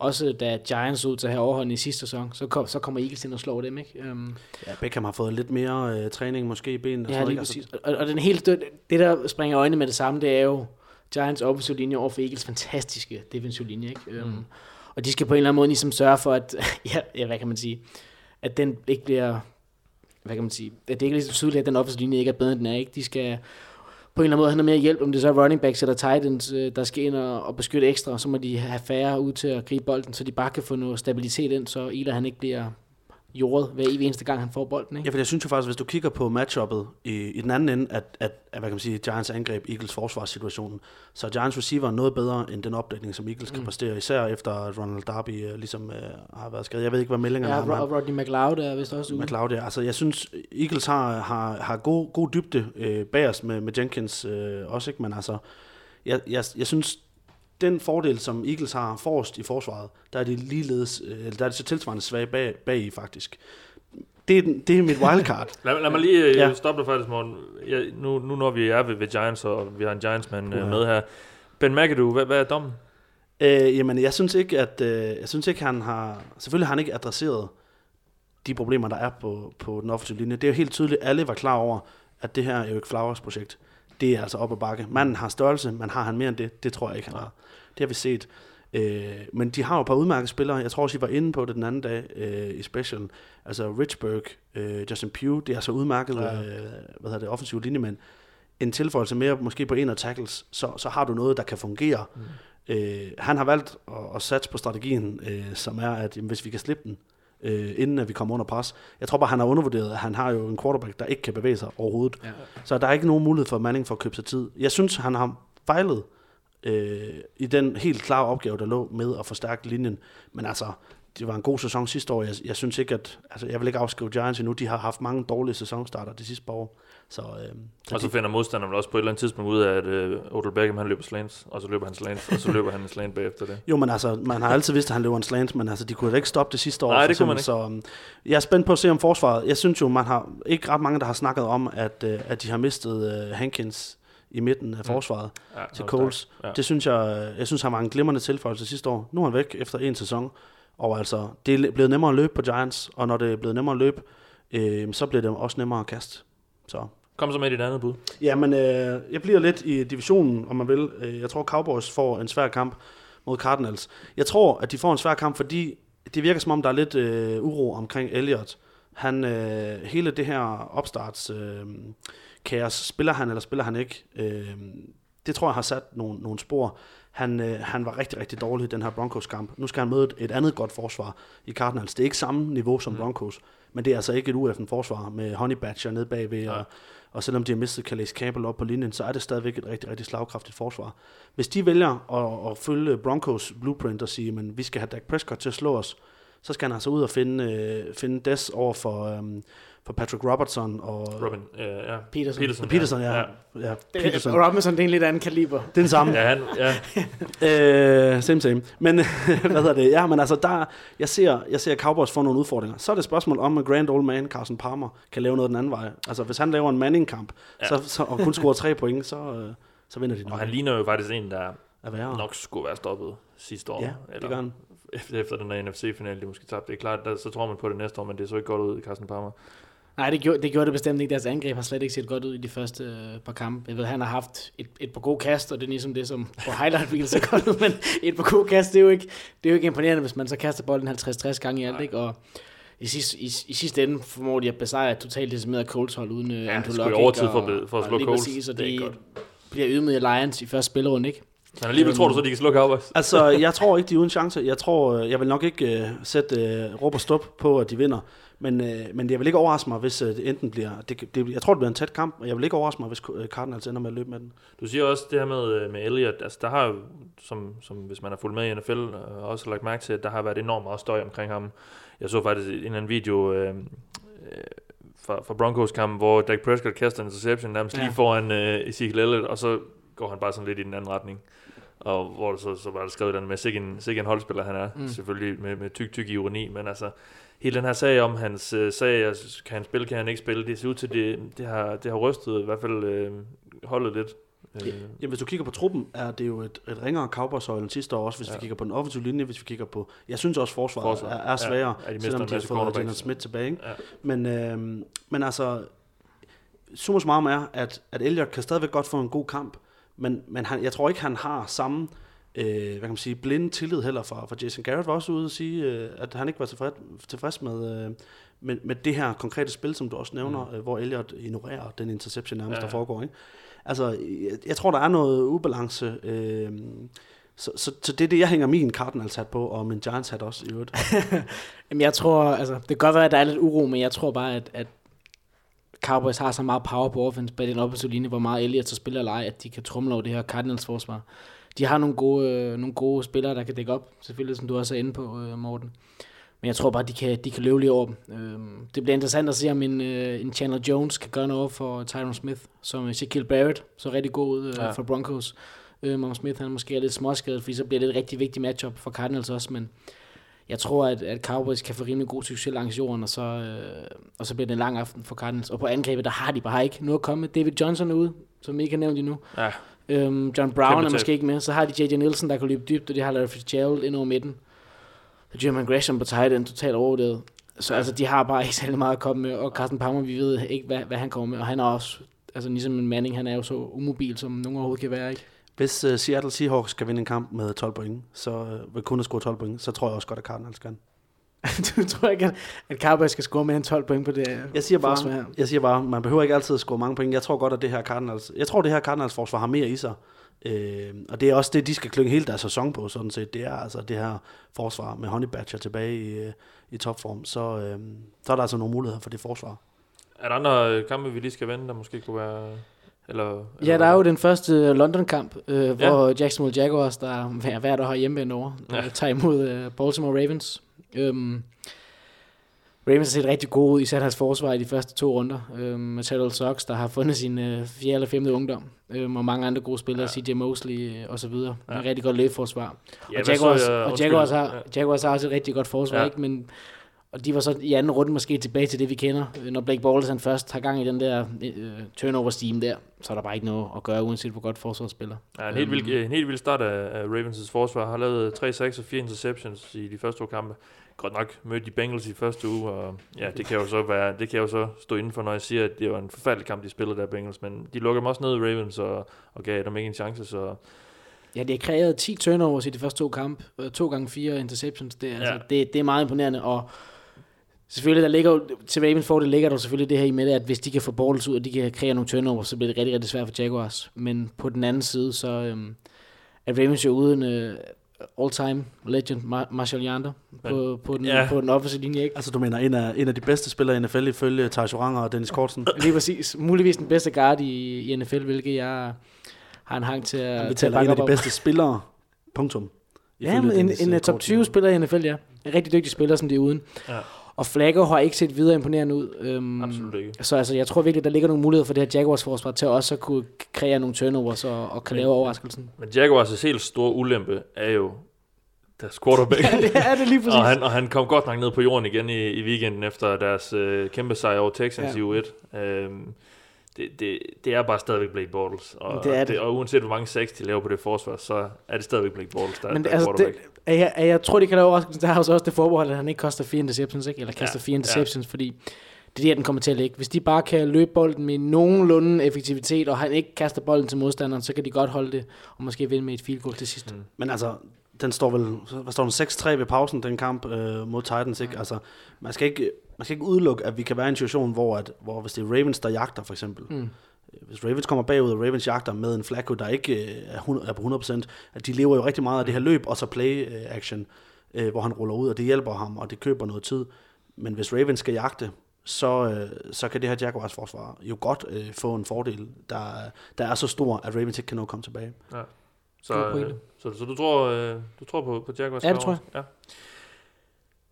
Også da Giants ud til at have overhånden i sidste sæson, så, kom, så kommer Eagles ind og slår dem, ikke? Um, ja, Beckham har fået lidt mere øh, træning måske i benene. og ja, lige noget, præcis. Og, og den helt, det, der springer øjnene med det samme, det er jo Giants offensive linje over for Eagles fantastiske defensive linje, ikke? Um, Mm. Og de skal på en eller anden måde ligesom sørge for, at, ja, ja, hvad kan man sige, at den ikke bliver, hvad kan man sige, at det ikke er så tydeligt, at den offensive linje ikke er bedre, end den er, ikke? De skal på en eller anden måde have noget mere hjælp, om det så er running backs eller tight ends, øh, der skal ind og, og beskytte ekstra, så må de have færre ud til at gribe bolden, så de bare kan få noget stabilitet ind, så Ila han ikke bliver jordet hver evig eneste gang, han får bolden, ikke? Ja, for jeg synes jo faktisk, hvis du kigger på matchuppet i, i den anden ende, at, at, at hvad kan man sige, Giants angreb Eagles forsvarssituationen, så Giants receiver er noget bedre end den opdækning, som Eagles mm. kan præstere, især efter at Ronald Darby uh, ligesom uh, har været skadet. Jeg ved ikke, hvad meldingerne Ja, er. og Rodney McLeod er vist også ude. McLeod, ja. Altså, jeg synes, Eagles har, har, har god, god dybde øh, bagerst med, med Jenkins øh, også, ikke? Men altså, jeg, jeg, jeg synes, den fordel, som Eagles har forrest i forsvaret, der er de ligeledes, øh, der er de så tilsvarende svage bag, bag i, faktisk. Det er, det er mit wildcard. Lad, lad mig lige øh, Ja. stoppe dig faktisk, Morten. Jeg, nu, nu når vi er ved, ved Giants, og vi har en Giants-mand øh, med her. Ben McAdoo, hvad, hvad er dommen? øh, jamen, jeg synes ikke, at øh, jeg synes ikke, han har... Selvfølgelig har han ikke adresseret de problemer, der er på, på den offensive linje. Det er jo helt tydeligt, alle var klar over, at det her er ikke Flowers projekt. Det er altså op ad bakke. Manden har størrelse, men har han mere end det? Det tror jeg ikke, han har. Det har vi set. Øh, men de har jo et par udmærkede spillere. Jeg tror også, I var inde på det den anden dag øh, i special. Altså Richburg, øh, Justin Pugh, det er altså udmærket Ja. øh, hvad hedder det, offensive linjemænd. En tilføjelse mere, måske på en af tackles, så, så har du noget, der kan fungere. Mm. Øh, han har valgt at, at satse på strategien, øh, som er, at jamen, hvis vi kan slippe den, øh, inden at vi kommer under pres. Jeg tror bare, han har undervurderet, at han har jo en quarterback, der ikke kan bevæge sig overhovedet. Ja. Så der er ikke nogen mulighed for Manning for at købe sig tid. Jeg synes, han har fejlet øh, i den helt klare opgave, der lå med at forstærke linjen. Men altså, det var en god sæson sidste år. Jeg, jeg synes ikke, at... Altså, jeg vil ikke afskrive Giants endnu. De har haft mange dårlige sæsonstarter de sidste par år. Så, øh, så Og så de, finder modstanderen vel også på et eller andet tidspunkt ud af, at øh, Odell Beckham han løber slants, og så løber han slants, og så løber han en slant bagefter det. jo, men altså, man har altid vidst, at han løber en slant, men altså, de kunne da ikke stoppe det sidste år. Nej, det kunne man eksempel. Så um, jeg er spændt på at se om forsvaret. Jeg synes jo, man har ikke ret mange, der har snakket om, at, øh, at de har mistet øh, Hankins i midten af forsvaret. Ja, til hold Coles. Ja. Det synes jeg, jeg synes, han var en glimrende tilføjelse sidste år. Nu er han væk efter en sæson. Og altså, det er blevet nemmere at løbe på Giants, og når det er blevet nemmere at løbe, øh, så bliver det også nemmere at kaste. Så. Kom så med dit andet bud. Jamen, øh, jeg bliver lidt i divisionen, om man vil. Øh, Jeg tror, Cowboys får en svær kamp mod Cardinals. Jeg tror, at de får en svær kamp, fordi det virker som om, der er lidt øh, uro omkring Elliott. Han, øh, hele det her opstarts øh, kaos, spiller han eller spiller han ikke? Øh, det tror jeg har sat nogle, nogle spor. Han, øh, han var rigtig, rigtig dårlig i den her Broncos-kamp. Nu skal han møde et, et andet godt forsvar i Cardinals. Det er ikke samme niveau som Mm. Broncos, men det er altså ikke et UF'en-forsvar med Honey Badger nede bagved, Nej. og, og selvom de har mistet Calais Campbell op på linjen, så er det stadigvæk et rigtig, rigtig slagkraftigt forsvar. Hvis de vælger at, at følge Broncos blueprint og sige, at vi skal have Dak Prescott til at slå os, så skal han altså ud og finde, øh, finde Des over for, øhm, for Patrick Robertson og Robin, øh, ja. Peterson. Peterson, Peterson, ja. ja. ja. Det, Peterson. og Robinson, det er en lidt anden kaliber. Det er den samme. Ja, han, ja. Øh, same, same. Men, hvad hedder det? Ja, men altså, der, jeg ser, jeg ser Cowboys få nogle udfordringer. Så er det et spørgsmål om, at Grand Old Man, Carson Palmer, kan lave noget den anden vej. Altså, hvis han laver en Manning-kamp, Ja. ja. så, så, og kun scorer tre point, så, øh, så vinder de nok. Og han ligner jo faktisk en, der er nok skulle være stoppet sidste år. Ja, det gør han. Efter, den der NFC-finale, de måske tabte. Det er klart, der, så tror man på det næste år, men det så ikke godt ud, Carsten Palmer. Nej, det gjorde, det gjorde det bestemt ikke. Deres angreb har slet ikke set godt ud i de første øh, par kampe. Jeg ved, han har haft et, et par gode kast, og det er ligesom det, som på highlight reel så godt ud, men et par gode kast, det er jo ikke, det er jo ikke imponerende, hvis man så kaster bolden 50-60 gange i alt, ikke? Og i sidste, i, i sidste ende formår de at besejre et totalt decimeret Colts hold uden øh, Ja, Andrew det skulle Luck, i overtid for at be- for at og slå lige Colts. Præcis, og Det er de godt. bliver ydmyget af Lions i første spillerunde, ikke? Men alligevel tror du så, de kan slå Cowboys? Altså, jeg tror ikke, de er uden chance. Jeg tror, øh, jeg vil nok ikke uh, sætte uh, råb og stop på, at de vinder. Men, uh, men jeg vil ikke overraske mig, hvis uh, det enten bliver... Det, det, jeg tror, det bliver en tæt kamp, og jeg vil ikke overraske mig, hvis øh, Cardinals ender med at løbe med den. Du siger også det her med, øh, med Elliott, altså der har jo, som, som hvis man har fulgt med i NFL, øh, også lagt mærke til, at der har været enormt meget støj omkring ham. Jeg så faktisk en eller anden video øh, øh, fra, fra Broncos kamp, hvor Dak Prescott kaster en interception nærmest Ja. lige foran øh, Ezekiel Elliott, og så går han bare sådan lidt i den anden retning. Og hvor så, så var der skrevet den med, sikke en, sikke en holdspiller han er, mm. selvfølgelig med, med tyk, tyk ironi, men altså, hele den her sag om hans øh, sag, altså, kan han spille, kan han ikke spille, det ser ud til, det, det, har, det har rystet i hvert fald øh, holdet lidt. Øh, Ja, hvis du kigger på truppen, er det jo et, et ringere cowboys end sidste år, også hvis ja. Vi kigger på den offensive linje, hvis vi kigger på... Jeg synes også, forsvaret Forsvar. er, er sværere, Ja, ja, de selvom de har fået. Jalen Smith tilbage. Ikke? ja. Men, øh, men altså, summa summarum er, at, at Elliot kan stadigvæk godt få en god kamp, men, men han, jeg tror ikke, han har samme øh, hvad kan man sige, blinde tillid heller fra, fra Jason Garrett var også ude at sige, øh, at han ikke var tilfreds, tilfreds med, øh, med, med det her konkrete spil, som du også nævner, mm. øh, hvor Elliot ignorerer den interception nærmest, Ja, der ja. foregår. Ikke? Altså, jeg, jeg tror, der er noget ubalance. Øh, så, så, så det er det, jeg hænger min Cardinals hat på, og min Giants hat også i øvrigt. Jamen jeg tror, altså det kan godt være, at der er lidt uro, men jeg tror bare, at, at Cowboys har så meget power på offense bag den offensive linje, hvor meget Elliott så spiller eller ej, at de kan trumle over det her Cardinals forsvar. De har nogle gode, øh, nogle gode spillere, der kan dække op, selvfølgelig, som du også er inde på, øh, Morten. Men jeg tror bare, de kan, de kan løbe lige over dem. Øhm, det bliver interessant at se, om en, øh, en Chandler Jones kan gøre noget for Tyron Smith, som Shaquille Barrett så rigtig god ud øh, Ja. for Broncos. Øh, Mom Smith han måske er lidt småskadet, fordi så bliver det et rigtig vigtigt matchup for Cardinals også, men jeg tror, at, at Cowboys kan få rimelig god succes langs jorden, og så, øh, og så bliver det en lang aften for Cardinals. Og på angrebet, der har de bare ikke noget at komme med. David Johnson er ude, som I ikke har nævnt endnu. Ja, Øhm, John Brown Kæmpe er tab. måske ikke med. Så har de J.J. Nielsen, der kan løbe dybt, og de har Larry Fitzgerald ind over midten. Og Jermaine Gresham på tight end, totalt overvurderet. Så Ja. altså, de har bare ikke særlig meget at komme med. Og Carsten Palmer, vi ved ikke, hvad, hvad han kommer med. Og han er også, altså ligesom en Manning, han er jo så umobil, som nogen overhovedet kan være, ikke? Hvis uh, Seattle Seahawks skal vinde en kamp med 12 point, så uh, vil kun at score 12 point, så tror jeg også godt, at Cardinals kan. du tror ikke, at, at Cowboys skal score mere end 12 point på det Jeg siger forsvar bare, her? jeg siger bare, man behøver ikke altid at score mange point. Jeg tror godt, at det her Cardinals, jeg tror, det her Cardinals forsvar har mere i sig. Øh, og det er også det, de skal klynge hele deres sæson på, sådan set. Det er altså det her forsvar med Honey Badger tilbage i, øh, i topform. Så, øh, så er der altså nogle muligheder for det forsvar. Er der andre øh, kampe, vi lige skal vende, der måske kunne være... Eller, Ja, der er jo den første London-kamp, øh, Ja. hvor Jacksonville Jaguars, der er hver, hvert år har hjemme over, Ja. ja. tager imod øh, Baltimore Ravens. Øhm, Ravens har set rigtig gode ud, især deres forsvar i de første to runder. Øhm, med Seattle Sox, der har fundet sin øh, fjerde eller femte ungdom. Øhm, og mange andre gode spillere, Ja. CJ Mosley øh, og så videre. Ja. En rigtig godt løbforsvar. Ja, og hvad så Jaguars, jeg? og. Jaguars, har, Ja. Jaguars har også et rigtig godt forsvar, Ja. ikke? Men, og de var så i anden runde måske tilbage til det, vi kender. Øh, Når Blake Bortles han først har gang i den der øh, turnover-steam der, så er der bare ikke noget at gøre, uanset hvor godt forsvaret spiller. Ja, en helt, vild, Øhm. en helt vild start af, af Ravens' forsvar. Har lavet 3 6 og 4 interceptions i de første to kampe. Godt nok mødte de Bengals i første uge, og ja, det kan jo så være, det kan jo så stå inden for, når jeg siger, at det var en forfærdelig kamp, de spillede der Bengals, men de lukker dem også ned i Ravens og, og gav dem ikke en chance, så Ja, det har kreeret 10 turnovers i de første to kampe. Øh, To gange fire interceptions. Det er, altså, Ja. det, det er meget imponerende. Og selvfølgelig, der ligger jo, til Ravens for det ligger der selvfølgelig det her i med, at hvis de kan få Bortles ud, og de kan kreere nogle turnovers, så bliver det rigtig, rigtig svært for Jaguars. Men på den anden side, så øhm, er Ravens jo uden øh, all-time legend Mar- Marshall Yonder på, på, den, ja. på den offensive linje. Ikke? Altså du mener, en af, en af de bedste spillere i NFL ifølge Thijs Oranger og Dennis Kortsen. Lige præcis. Muligvis den bedste guard i, i NFL, hvilket jeg har en hang til at, at betaler bakke en af op de om. bedste spillere. Punktum. Ja, men en, Dennis, en, øh, en top Kortsen. 20 spiller i NFL, ja. En rigtig dygtig spiller, som de er uden. Ja. Og Flacco har ikke set videre imponerende ud. Øhm, Absolut ikke. Så altså, jeg tror virkelig, der ligger nogle muligheder for det her Jaguars forsvar til også at kunne kreere nogle turnovers og, og kan lave overraskelsen. Men Jaguars' helt store ulempe er jo deres quarterback. ja, det er det lige præcis. og, han, og han kom godt nok ned på jorden igen i, i weekenden efter deres øh, kæmpe sejr over Texans Ja. i U1. Øhm, det, det, det er bare stadigvæk Blake Bortles. Og, Det er det. og uanset hvor mange sacks de laver på det forsvar, så er det stadigvæk Blake Bortles, der, Men der det, er altså, det, er jeg, er jeg tror, de kan lave overraskelsen. Der har jo så også det forbehold, at han ikke koster fire interceptions, ikke? eller kaster Ja, fire interceptions, fordi det er der, den kommer til at ligge. Hvis de bare kan løbe bolden med nogenlunde effektivitet, og han ikke kaster bolden til modstanderen, så kan de godt holde det, og måske vinde med et field goal til sidst. Mm. Men altså, den står vel, hvad står den, 6-3 ved pausen, den kamp øh, mod Titans, ikke? Altså, man skal ikke, man skal ikke udelukke, at vi kan være i en situation, hvor, at, hvor hvis det er Ravens, der jagter for eksempel, Mm. hvis Ravens kommer bagud, og Ravens jagter med en Flacco, der ikke øh, er, 100, er på 100%, at de lever jo rigtig meget af det her løb, og så play øh, action, øh, hvor han ruller ud, og det hjælper ham, og det køber noget tid. Men hvis Ravens skal jagte, så, øh, så kan det her Jaguars forsvar jo godt øh, få en fordel, der, der er så stor, at Ravens ikke kan nå at komme tilbage. Så, God øh, pointe. så, så du tror, øh, du tror på, på Jaguars? Ja, det tror jeg. Ja.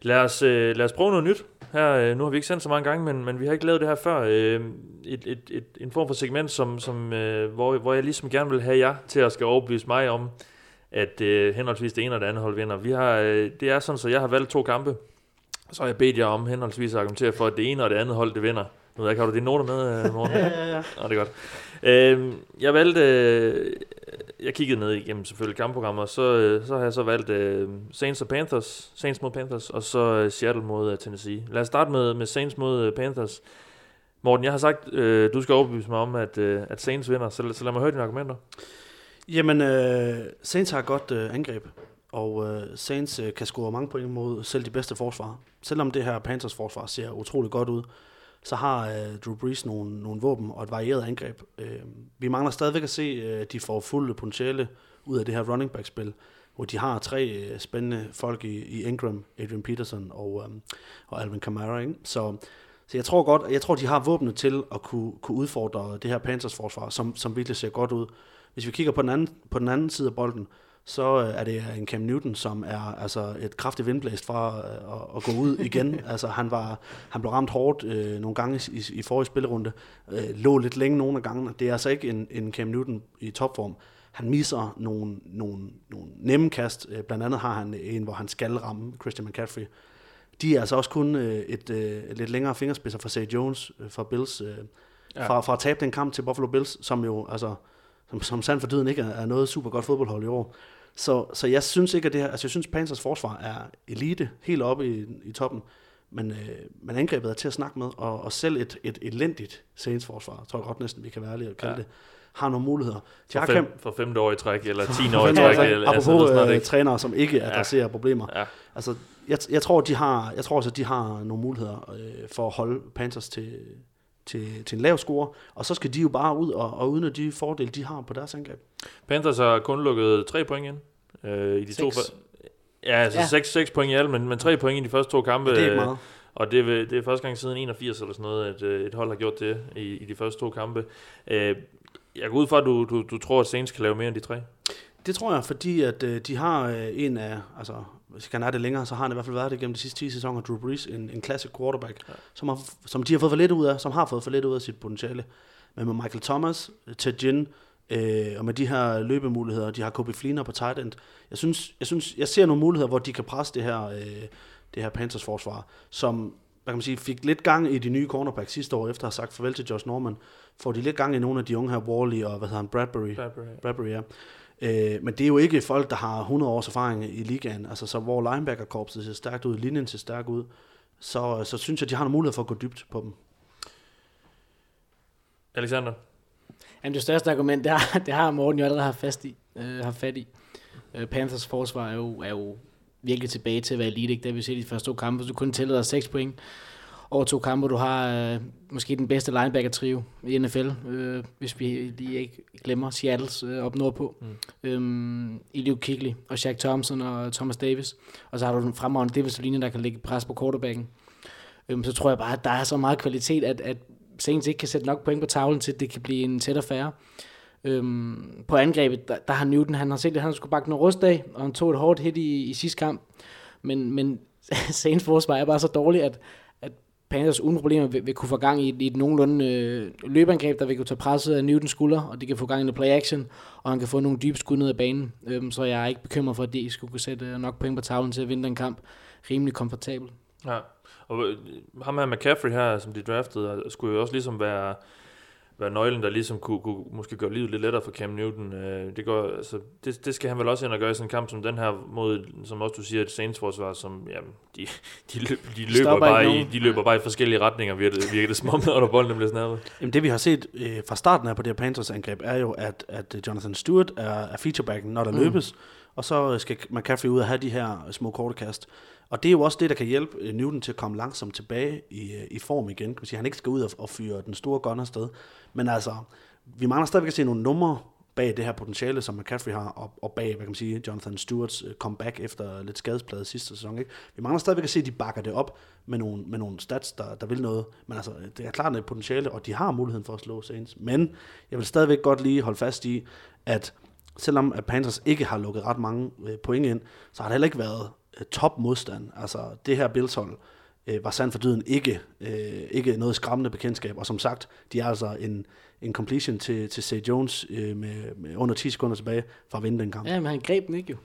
Lad os, øh, lad os prøve noget nyt. Her, øh, nu har vi ikke sendt så mange gange, men, men vi har ikke lavet det her før. Øh, et, et, et, en form for segment, som, som, øh, hvor, hvor jeg ligesom gerne vil have jer til at skal overbevise mig om, at øh, henholdsvis det ene og det andet hold vinder. Vi har, øh, det er sådan, så jeg har valgt to kampe. Så har jeg bedt jer om henholdsvis at argumentere for, at det ene og det andet hold, det vinder. Nu ved jeg ikke, har du dine noter med, Morten? Ja, ja, ja. Nå, det er godt. Øh, jeg valgte... Øh, jeg kiggede ned igennem selvfølgelig kampprogrammer, så, øh, så har jeg så valgt uh, Saints og Panthers, Saints mod Panthers, og så øh, Seattle mod uh, Tennessee. Lad os starte med, med Saints mod uh, Panthers. Morten, jeg har sagt, øh, du skal overbevise mig om, at, øh, at Saints vinder, så, så lad mig høre dine argumenter. Jamen, øh, Saints har et godt øh, angreb, og øh, Saints øh, kan score mange point mod selv de bedste forsvar. Selvom det her Panthers forsvar ser utrolig godt ud, så har øh, Drew Brees nogle, nogle våben og et varieret angreb. Øh, vi mangler stadigvæk at se, øh, de får fulde potentiale ud af det her running back-spil, hvor de har tre øh, spændende folk i, i Ingram, Adrian Peterson og, øh, og Alvin Kamara. Ikke? Så, så jeg tror godt, jeg tror, de har våbnet til at kunne, kunne udfordre det her Panthers forsvar, som, som virkelig ser godt ud. Hvis vi kigger på den anden, på den anden side af bolden, så øh, er det en Cam Newton, som er altså et kraftigt vindblæst fra øh, at, at gå ud igen. altså han var han blev ramt hårdt øh, nogle gange i, i forrige spillerunde, øh, lå lidt længe nogle af gangene. Det er altså ikke en, en Cam Newton i topform. Han misser nogle, nogle, nogle nemme kast. Øh, blandt andet har han en, hvor han skal ramme Christian McCaffrey. De er altså også kun øh, et, øh, et lidt længere fingerspidser for Zay Jones øh, fra Bills. Øh, Ja. fra, fra at tabe den kamp til Buffalo Bills, som jo altså som, som sand for dyden ikke er, er noget super godt fodboldhold i år. Så, så jeg synes ikke, at det her, altså jeg synes, Panthers forsvar er elite, helt oppe i, i toppen, men, øh, men angrebet er til at snakke med, og, og selv et, et elendigt Saints forsvar, tror jeg godt næsten, vi kan være ærlige og kalde Ja. ja. det, har nogle muligheder. De For, fem, for femte år i træk, eller ti år i træk. i Eller, altså, apropos det er snart øh, trænere, som ikke adresserer problemer. Ja. Altså, jeg, jeg tror, de har, jeg tror også, at de har nogle muligheder øh, for at holde Panthers til, til, til en lav score, og så skal de jo bare ud og, og udnytte de fordele, de har på deres angreb. Panthers har kun lukket tre point ind øh, i de to... Seks. før- Ja, altså Ja. 6, 6 point i alt, men, men 3 point i de første to kampe. Men det er ikke øh, meget. Og det er, det er første gang siden 81 eller sådan noget, at øh, et hold har gjort det i, i de første to kampe. Øh, jeg går ud fra, at du, du, du tror, at Saints kan lave mere end de tre. Det tror jeg, fordi at øh, de har øh, en af, altså hvis han er det længere, så har han i hvert fald været det gennem de sidste 10 sæsoner, Drew Brees, en, en classic quarterback, Ja. ja. som, har, som de har fået for lidt ud af, som har fået for lidt ud af sit potentiale. Men med Michael Thomas, Ted Ginn, øh, og med de her løbemuligheder, de har Kobe Fleener på tight end, jeg synes, jeg synes, jeg ser nogle muligheder, hvor de kan presse det her, øh, det her Panthers forsvar, som hvad kan man sige, fik lidt gang i de nye cornerbacks sidste år, efter at have sagt farvel til Josh Norman, får de lidt gang i nogle af de unge her, Wally og hvad hedder han, Bradbury, Bradbury, ja. Øh, men det er jo ikke folk, der har 100 års erfaring i ligaen. Altså, så hvor linebacker-korpset ser stærkt ud, linjen ser stærk ud, så, så synes jeg, de har en mulighed for at gå dybt på dem. Alexander? Jamen, det største argument, det har, det har Morten jo allerede haft, fast i, øh, haft fat i. Øh, Panthers forsvar er jo, er jo virkelig tilbage til at være elite, ikke? Det har vi set i de første to kampe. Du kun tæller dig 6 point over to kampe. Du har øh, måske den bedste linebacker-trio i NFL, øh, hvis vi lige ikke glemmer Seattles øh, op nordpå. Mm. Øhm, Elio Kigley og Shaq Thompson og Thomas Davis. Og så har du den fremragende defensive linje, der kan lægge pres på quarterbacken. Øhm, så tror jeg bare, at der er så meget kvalitet, at, at Saints ikke kan sætte nok point på tavlen til, at det kan blive en tæt affære. Øhm, på angrebet, der, der har Newton, han har set, at han skulle bakke noget rust af, og han tog et hårdt hit i, i sidste kamp. Men, men Saints forsvar er bare så dårligt, at Panthers uden problemer vil, vil kunne få gang i, et, i et nogenlunde øh, løbeangreb, der vil kunne tage presset af Newtons skulder, og det kan få gang i en play action, og han kan få nogle dybe skud ned ad banen. Øhm, så jeg er ikke bekymret for, at de skulle kunne sætte øh, nok point på tavlen til at vinde den kamp rimelig komfortabel. Ja, og øh, ham her McCaffrey her, som de draftede, skulle jo også ligesom være være nøglen, der ligesom kunne, kunne måske gøre livet lidt lettere for Cam Newton. Øh, det, går, altså, det, det skal han vel også ind og gøre i sådan en kamp som den her, mod, som også du siger, et Saints forsvar, som jamen, de, de, løb, de, løber bare i, de løber bare i forskellige retninger, virker det, virker det som om, når ballen bliver snappet. Jamen det vi har set øh, fra starten af på det her Panthers angreb, er jo, at, at Jonathan Stewart er, er featurebacken, når der mm. løbes, og så skal McCaffrey ud og have de her små korte kast. Og det er jo også det, der kan hjælpe øh, Newton til at komme langsomt tilbage i, øh, i form igen. Kan man sige, han ikke skal ud og, og fyre den store gun afsted. Men altså, vi mangler stadigvæk at se nogle numre bag det her potentiale, som McCaffrey har, og, og bag, hvad kan man sige, Jonathan Stewarts øh, comeback efter lidt skadesplade sidste sæson. Ikke? Vi mangler stadigvæk at se, at de bakker det op med nogle, med nogle stats, der, der vil noget. Men altså, det er klart, at det er potentiale, og de har muligheden for at slå Saints. Men jeg vil stadigvæk godt lige holde fast i, at selvom at Panthers ikke har lukket ret mange point ind, så har det heller ikke været top modstand. Altså det her Bills hold øh, var sandt for dyden ikke, øh, ikke noget skræmmende bekendtskab. Og som sagt, de er altså en, en completion til, til St. Jones øh, med, med under 10 sekunder tilbage for at vinde den kamp. Ja, men han greb den ikke jo.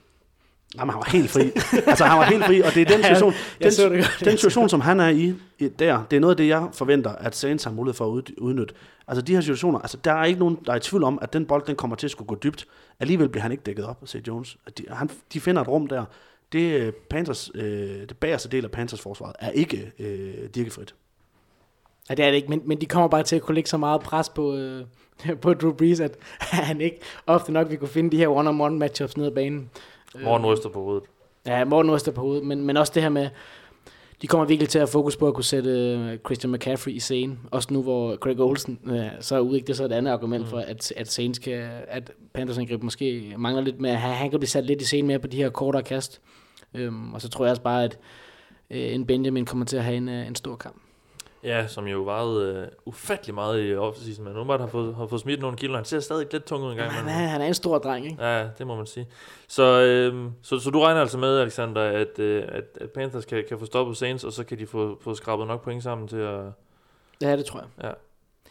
Jamen, han var helt fri. altså, han var helt fri, og det er den situation, den, det den situation som han er i, i, der, det er noget af det, jeg forventer, at Saints har mulighed for at udnytte. Altså, de her situationer, altså, der er ikke nogen, der er i tvivl om, at den bold, den kommer til at skulle gå dybt. Alligevel bliver han ikke dækket op St. Jones. De, han, de finder et rum der, det, øh, Panthers, øh, det bagerste del af Panthers forsvaret er ikke øh, dirkefrit. Ja, det er det ikke, men, men de kommer bare til at kunne lægge så meget pres på, øh, på Drew Brees, at han ikke ofte nok vil kunne finde de her one-on-one matchups ned ad banen. Morten ryster på hovedet. Ja, Morten ryster på hovedet, men, men også det her med, de kommer virkelig til at fokus på at kunne sætte øh, Christian McCaffrey i scenen. Også nu, hvor Craig Olsen uh, så er ude, det er så et andet argument mm. for, at, at Saints kan, at Panthers angreb måske mangler lidt med, at han kan blive sat lidt i scenen mere på de her kortere kast. Um, og så tror jeg også bare, at uh, en Benjamin kommer til at have en, uh, en stor kamp. Ja, som jo varede uh, ufattelig meget i offseason, men nu har fået, har fået smidt nogle kilo. Han ser stadig lidt tung ud en gang. Han, er, han er en stor dreng, ikke? Ja, det må man sige. Så, øh, så, så du regner altså med, Alexander, at, øh, at, at Panthers kan, kan få stoppet Saints, og så kan de få, få skrabet nok point sammen til at... Ja, det tror jeg. Ja.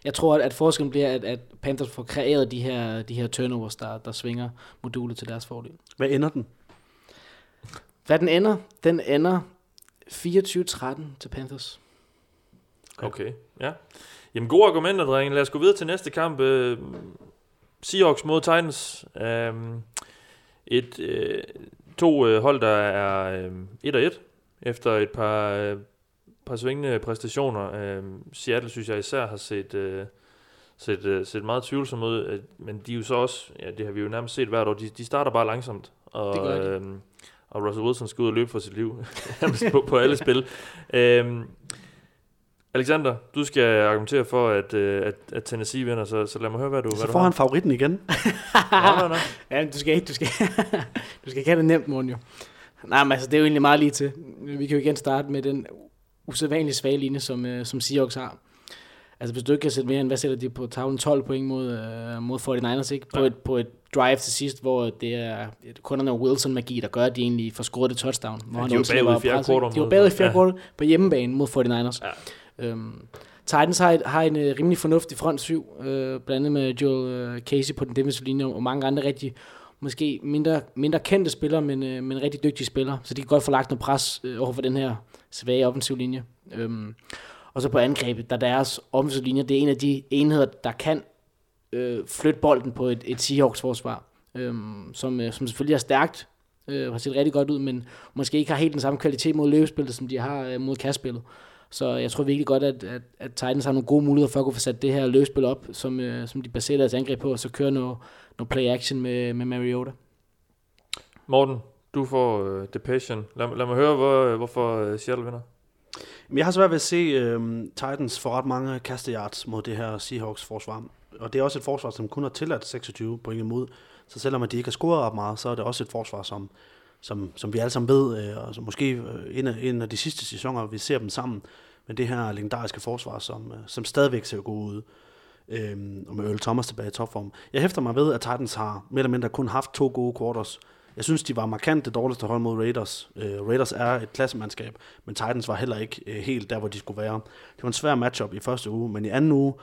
Jeg tror, at, at forskellen bliver, at, at Panthers får kreeret de her, de her turnovers, der, der svinger modulet til deres fordel. Hvad ender den? Hvad den ender? Den ender 24-13 til Panthers. Okay, ja. Jamen, gode argumenter, drenge. Lad os gå videre til næste kamp. Uh, Seahawks mod Titans. Uh, et, uh, to uh, hold, der er uh, 1 og 1 efter et par, uh, par svingende præstationer. Uh, Seattle, synes jeg især, har set, uh, set, uh, set meget tvivlsomt ud. Uh, men de er jo så også, ja, det har vi jo nærmest set hvert år, de, de starter bare langsomt. Og, det gør de. Uh, og Russell Wilson skal ud og løbe for sit liv på, på alle spil. Uh, Alexander, du skal argumentere for, at, øh, at, at Tennessee vinder, så, så lad mig høre, hvad du Så hvad får du han favoritten igen. nej, nej, nej. Ja, du skal ikke, du skal, du skal ikke have det nemt, Morten, jo. Nej, men altså, det er jo egentlig meget lige til. Vi kan jo igen starte med den usædvanligt svage linje, som, uh, som Seahawks har. Altså, hvis du ikke kan sætte mere end, hvad sætter de på tavlen? 12 point mod, uh, mod 49ers, ikke? På, ja. et, på et drive til sidst, hvor det er kun noget Wilson-magi, der gør, at de egentlig får scoret det touchdown. Hvor ja, de var bagud i fjerde kvartal. De var bagud i fjerde på hjemmebane mod 49ers. Ja. Øhm, Titans har, har en uh, rimelig fornuftig front syv, øh, blandt andet med Joel uh, Casey på den defensive linje, og mange andre rigtig, måske mindre, mindre kendte spillere, men, uh, men rigtig dygtige spillere, så de kan godt få lagt noget pres uh, over for den her svage offensiv linje. Øhm, og så på angrebet, der deres offensivlinje, det er en af de enheder, der kan øh, flytte bolden på et, et Seahawks-forsvar, øh, som, øh, som selvfølgelig er stærkt, øh, har set rigtig godt ud, men måske ikke har helt den samme kvalitet mod løbespillet, som de har øh, mod kastspillet. Så jeg tror virkelig godt, at, at, at Titans har nogle gode muligheder for at kunne få sat det her løsspil op, som, øh, som de baserer deres angreb på, og så køre noget, noget play-action med, med Mariota. Morten, du får uh, The Passion. Lad, lad mig høre, hvor, hvorfor øh, Seattle vinder. Men Jeg har svært ved at se øh, Titans få ret mange kasteyards mod det her Seahawks forsvar. Og det er også et forsvar, som kun har tilladt 26 point imod. Så selvom de ikke har scoret ret meget, så er det også et forsvar, som, som, som vi alle sammen ved, øh, og som måske øh, en, af, en af de sidste sæsoner, vi ser dem sammen, med det her legendariske forsvar, som, øh, som stadigvæk ser god ud. Øhm, og med Earl Thomas tilbage i topform. Jeg hæfter mig ved, at Titans har mere eller mindre kun haft to gode quarters jeg synes, de var markant det dårligste hold mod Raiders. Uh, Raiders er et klassemandskab, men Titans var heller ikke uh, helt der, hvor de skulle være. Det var en svær matchup i første uge, men i anden uge,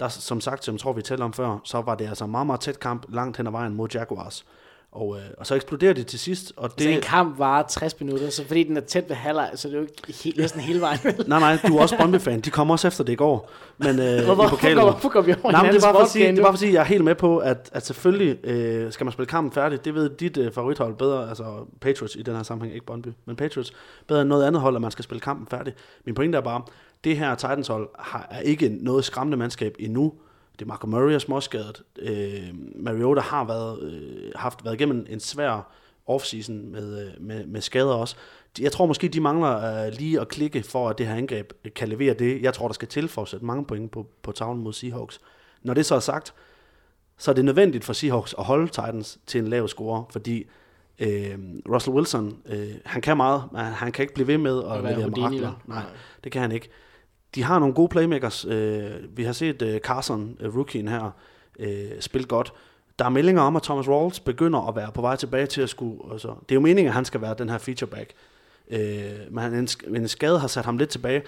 der, som sagt, som jeg tror, vi talte om før, så var det altså en meget, meget tæt kamp langt hen ad vejen mod Jaguars. Og, øh, og så eksploderer det til sidst. Og det... Så en kamp var 60 minutter, så fordi den er tæt ved halvleg, så det er jo ikke helt, næsten hele vejen. nej, nej, du er også Brøndby-fan. De kommer også efter det i går. Men, øh, hvorfor, i pokalen. hvorfor går vi over nej, men det er bare for at sige, det er bare for at sige, jeg er helt med på, at, at selvfølgelig øh, skal man spille kampen færdig. Det ved dit øh, favorithold bedre, altså Patriots i den her sammenhæng, ikke Brøndby, men Patriots bedre end noget andet hold, at man skal spille kampen færdig. Min pointe er bare, det her Titans hold har, er ikke noget skræmmende mandskab endnu. Det er Marco Murray er småskadet. Øh, Mariota har været, øh, haft været igennem en svær offseason med, øh, med, med skader også. Jeg tror måske, de mangler øh, lige at klikke for, at det her angreb kan levere det, jeg tror, der skal til for at sætte mange point på, på tavlen mod Seahawks. Når det så er sagt, så er det nødvendigt for Seahawks at holde Titans til en lav score, fordi øh, Russell Wilson, øh, han kan meget, men han kan ikke blive ved med at levere mirakler. Nej, det kan han ikke de har nogle gode playmakers. Øh, vi har set øh, Carson, øh, rookien her, øh, spille godt. Der er meldinger om, at Thomas Rawls begynder at være på vej tilbage til at skulle... Altså, det er jo meningen, at han skal være den her featureback. Øh, men en, en skade har sat ham lidt tilbage.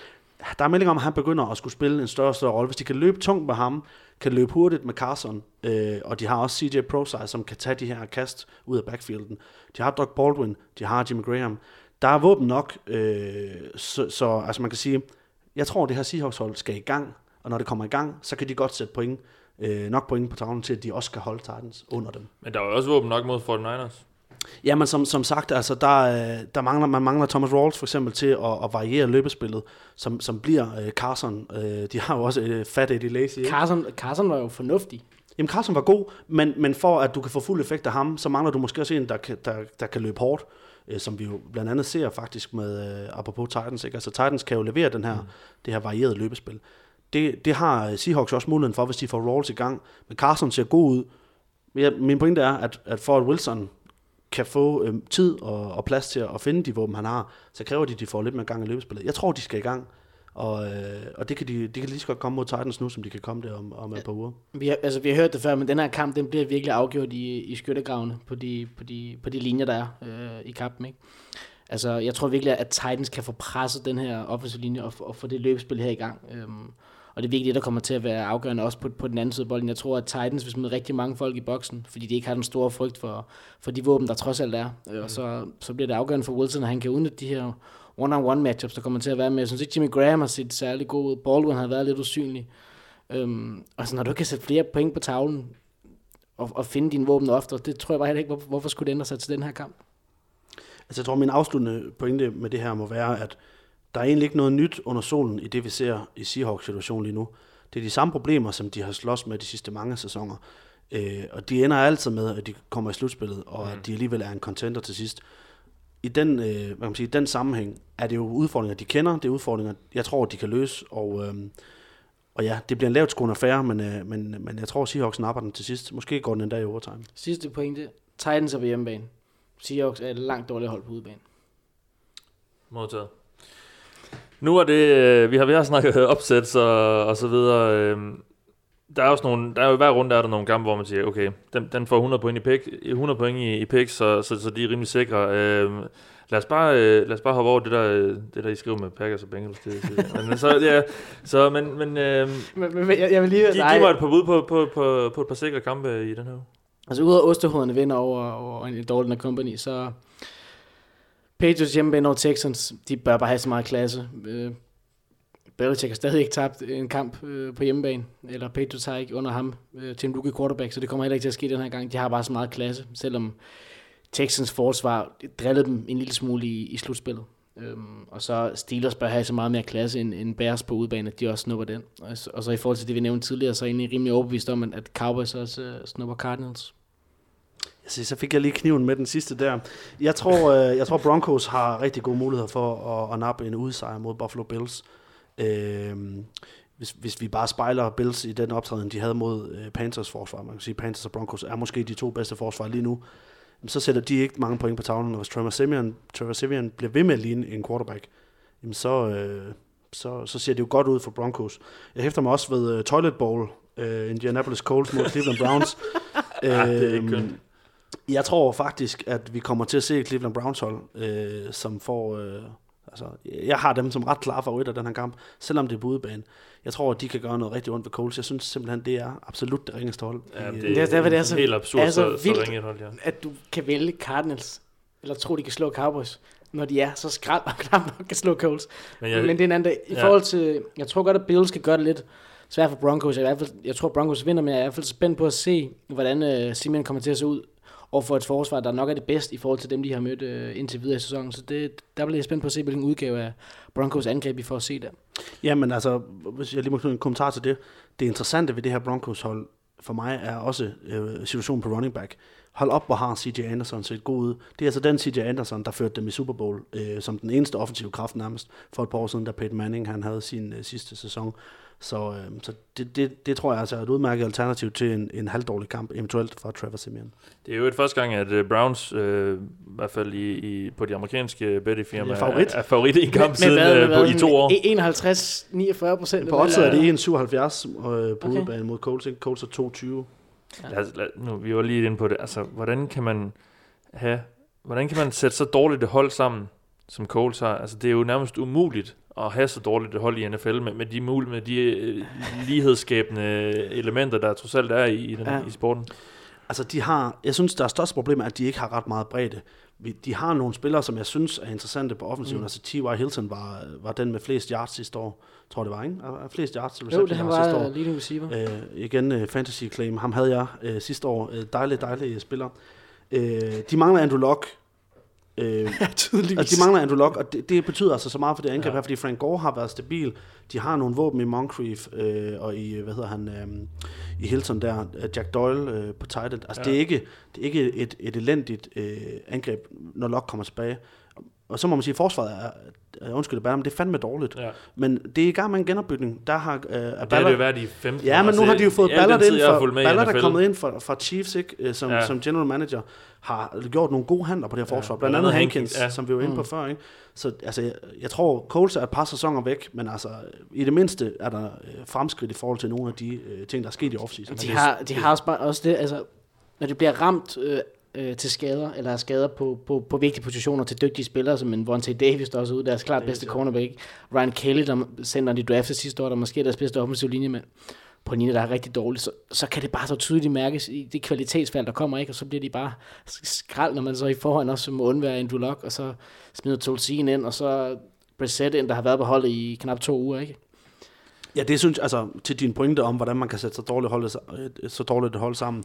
Der er meldinger om, at han begynder at skulle spille en større og større rolle. Hvis de kan løbe tungt med ham, kan løbe hurtigt med Carson, øh, og de har også CJ Proside, som kan tage de her kast ud af backfielden. De har Doug Baldwin, de har Jimmy Graham. Der er våben nok, øh, så, så altså man kan sige, jeg tror, det her Seahawks-hold skal i gang, og når det kommer i gang, så kan de godt sætte point, øh, nok point på tavlen til, at de også kan holde Titans under dem. Men der er jo også våben nok mod 49ers. Ja, men som, som sagt, altså, der, øh, der mangler, man mangler Thomas Rawls for eksempel til at, at variere løbespillet, som, som bliver uh, Carson. Uh, de har jo også uh, Fat Eddie Lacy. Carson, Carson var jo fornuftig. Jamen Carson var god, men, men for at du kan få fuld effekt af ham, så mangler du måske også en, der kan, der, der kan løbe hårdt øh, som vi jo blandt andet ser faktisk med, øh, apropos Titans, ikke? altså Titans kan jo levere den her, mm. det her varierede løbespil. Det, det har Seahawks også muligheden for, hvis de får Rawls i gang, men Carson ser god ud. Ja, min pointe er, at, at for at Wilson kan få øh, tid og, og plads til at finde de våben, han har, så kræver de, at de får lidt mere gang i løbespillet. Jeg tror, de skal i gang. Og, øh, og det kan de, de kan lige så godt komme mod Titans nu, som de kan komme der om, om et par uger. Vi har, altså, vi har hørt det før, men den her kamp, den bliver virkelig afgjort i, i skyttegravene på de, på, de, på de linjer, der er øh, i kampen. Ikke? Altså, jeg tror virkelig, at Titans kan få presset den her offensive linje og, og få det løbespil her i gang. Øhm, og det er virkelig det, der kommer til at være afgørende også på, på den anden side af bolden. Jeg tror, at Titans vil smide rigtig mange folk i boksen, fordi de ikke har den store frygt for, for de våben, der trods alt er. Øh, og så, så bliver det afgørende for Wilson, at han kan udnytte de her one-on-one matchups, der kommer til at være med. Jeg synes ikke, Jimmy Graham har set særlig god ud. Baldwin har været lidt usynlig. Øhm, og så når du kan sætte flere point på tavlen, og, og finde dine våben ofte, det tror jeg bare ikke, hvorfor, hvorfor skulle det ændre sig til den her kamp? Altså jeg tror, min afsluttende pointe med det her må være, at der er egentlig ikke noget nyt under solen i det, vi ser i Seahawks-situationen lige nu. Det er de samme problemer, som de har slås med de sidste mange sæsoner. Øh, og de ender altid med, at de kommer i slutspillet, og mm. at de alligevel er en contender til sidst i den, øh, hvad kan man sige, den sammenhæng er det jo udfordringer, de kender. Det er udfordringer, jeg tror, de kan løse. Og, øh, og ja, det bliver en lavt skående affære, men, øh, men, men jeg tror, Seahawks napper den til sidst. Måske går den endda i overtime. Sidste pointe. Titans er på hjemmebane. Seahawks er et langt dårligt hold på udebane. Modtaget. Nu er det, øh, vi har, vi har snakket opsæt og, og så videre. Øh, der er også nogle, der er jo hver runde er der nogle kampe, hvor man siger, okay, den, den får 100 point i pick, 100 point i, i pick, så, så, så de er rimelig sikre. Øh, lad os bare, øh, lad os bare hoppe over det der, det der I skriver med Packers og Bengals. Det, det. Men, så, ja, så, men, men, øh, men, men jeg, jeg vil lige... Giv, giv mig et par bud på, på, på, på et par sikre kampe i den her Altså ud af Osterhoderne vinder over, over en Dalton Company, så Patriots hjemme over Texans, de bør bare have så meget klasse. Belichick har stadig ikke tabt en kamp øh, på hjemmebane, eller Patriots har ikke under ham øh, til en rookie quarterback, så det kommer heller ikke til at ske den her gang. De har bare så meget klasse, selvom Texans forsvar drillede dem en lille smule i, i slutspillet. Øhm, og så Steelers bør have så meget mere klasse end, end Bears på udebane, at de også snupper den. Og, og så i forhold til det, vi nævnte tidligere, så er jeg egentlig rimelig overbevist om, at Cowboys også øh, snupper Cardinals. Så, så fik jeg lige kniven med den sidste der. Jeg tror, øh, jeg tror Broncos har rigtig gode muligheder for at, at nappe en udsejr mod Buffalo Bills. Øh, hvis, hvis vi bare spejler Bills i den optræden, de havde mod øh, Panthers forsvar, man kan sige, Panthers og Broncos er måske de to bedste forsvar lige nu, så sætter de ikke mange point på tavlen, og hvis Trevor Simeon, Trevor Simeon bliver ved med at ligne en quarterback, jamen så, øh, så, så ser det jo godt ud for Broncos. Jeg hæfter mig også ved uh, Toilet Bowl, uh, Indianapolis Colts mod Cleveland Browns. ja, det er ikke øhm, Jeg tror faktisk, at vi kommer til at se Cleveland Browns hold, øh, som får... Øh, altså, jeg har dem som ret klare favoritter den her kamp, selvom det er på udebane. Jeg tror, at de kan gøre noget rigtig ondt ved Coles. Jeg synes simpelthen, det er absolut det ringeste hold. Ja, det, Det er derfor, det er så- helt absurd, er så så, så vildt. ringe et hold, ja. At du kan vælge Cardinals, eller tro, de kan slå Cowboys, når de er så skrald og knap nok kan slå Colts. Men jeg, Men det er en anden dag. I Ja. forhold til, jeg tror godt, at Bills kan gøre det lidt svært for Broncos. Jeg, er i hvert fald, jeg tror, Broncos vinder, men jeg er i hvert fald spændt på at se, hvordan uh, Simeon kommer til at se ud og for et forsvar, der nok er det bedste i forhold til dem, de har mødt øh, indtil videre i sæsonen. Så det, der bliver jeg spændt på at se, hvilken udgave af Broncos angreb, vi får at se der. Jamen altså, hvis jeg lige må knytte en kommentar til det. Det interessante ved det her Broncos-hold for mig er også øh, situationen på running back. Hold op, hvor har CJ Anderson set god ud. Det er altså den CJ Anderson, der førte dem i Super Bowl, øh, som den eneste offensive kraft nærmest, for et par år siden, da Peyton Manning han havde sin øh, sidste sæson. Så, øh, så det, det, det tror jeg altså er et udmærket alternativ til en, en halvdårlig kamp, eventuelt fra Trevor Simeon. det er jo et første gang, at øh, Browns, øh, i hvert fald i, i, på de amerikanske betting-firmaer, Er favorit. er, er favorit i en kamp Med- siden med hvad- øh, med på, i to år. 51-49 procent. På odds er det 1,77 øh, på Okay. udebane mod Colts. Colts er 2,20. Lad, os- lad, nu, vi var lige inde på det. Altså, hvordan kan man have, hvordan kan man sætte så dårligt et hold sammen, som Coles har? Altså, det er jo nærmest umuligt at have så dårligt et hold i NFL med, med de, mul, med de øh, lighedsskabende elementer, der trods alt er i, i, den, Ja. i sporten. Altså, de har, jeg synes, der største problem er, at de ikke har ret meget bredde. Vi- De har nogle spillere, som jeg synes er interessante på offensiven. Mm. Altså, T.Y. Hilton var, var den med flest yards sidste år. Tror det var, ikke? Flest yards til Jo, det han yards sidste var år. leading receiver. Øh, igen, øh, fantasy claim. Ham havde jeg øh, sidste år. Øh, dejlig, dejlig spiller. Øh, de mangler Andrew Luck. Øh. Altså, de mangler Andrew Luck, og det, det betyder altså så meget for det angreb Ja. her, fordi Frank Gore har været stabil. De har nogle våben i Moncrief øh, og i, hvad hedder han, øh, i Hilton der, øh, Jack Doyle øh, på tight end. Altså, ja. det, er ikke, det er ikke et, et elendigt øh, angreb, når Luck kommer tilbage. Og så må man sige, at forsvaret er, øh, undskyld, men det er fandme dårligt. Ja. Men det er i gang med en genopbygning. Der har øh, Og det har det jo været i 15 Ja, men nu har de jo fået i al den Ballard tid, ind for, Ballard er kommet ind fra, fra Chiefs, ikke, øh, som, Ja. ja. som general manager, har gjort nogle gode handler på det her Ja, forsvar. blandt Blandt andet Hankins, ja. ja. som vi var inde på Mm. før. Ikke? Så altså, jeg, jeg tror, Coles er et par sæsoner væk, men altså, i det mindste er der øh, fremskridt i forhold til nogle af de øh, ting, der er sket i offseason. De har, de har også, bare, også det, altså, når det bliver ramt øh, øh, til skader, eller skader på, på, på vigtige positioner til dygtige spillere, som en Vontae Davis, der også er ude, deres klart bedste cornerback. Ryan Kelly, der sender de draftede sidste år, der måske er deres bedste offensiv linjemand på en linje, der er rigtig dårlig, så, så kan det bare så tydeligt mærkes i det kvalitetsfald, der kommer, ikke? og så bliver de bare skrald, når man så i forhånd også må undvære Andrew Luck, og så smider Tolsien ind, og så Brissett ind, der har været på holdet i knap to uger, ikke? Ja, det synes altså til din pointe om, hvordan man kan sætte så dårligt, hold, så dårligt et hold sammen.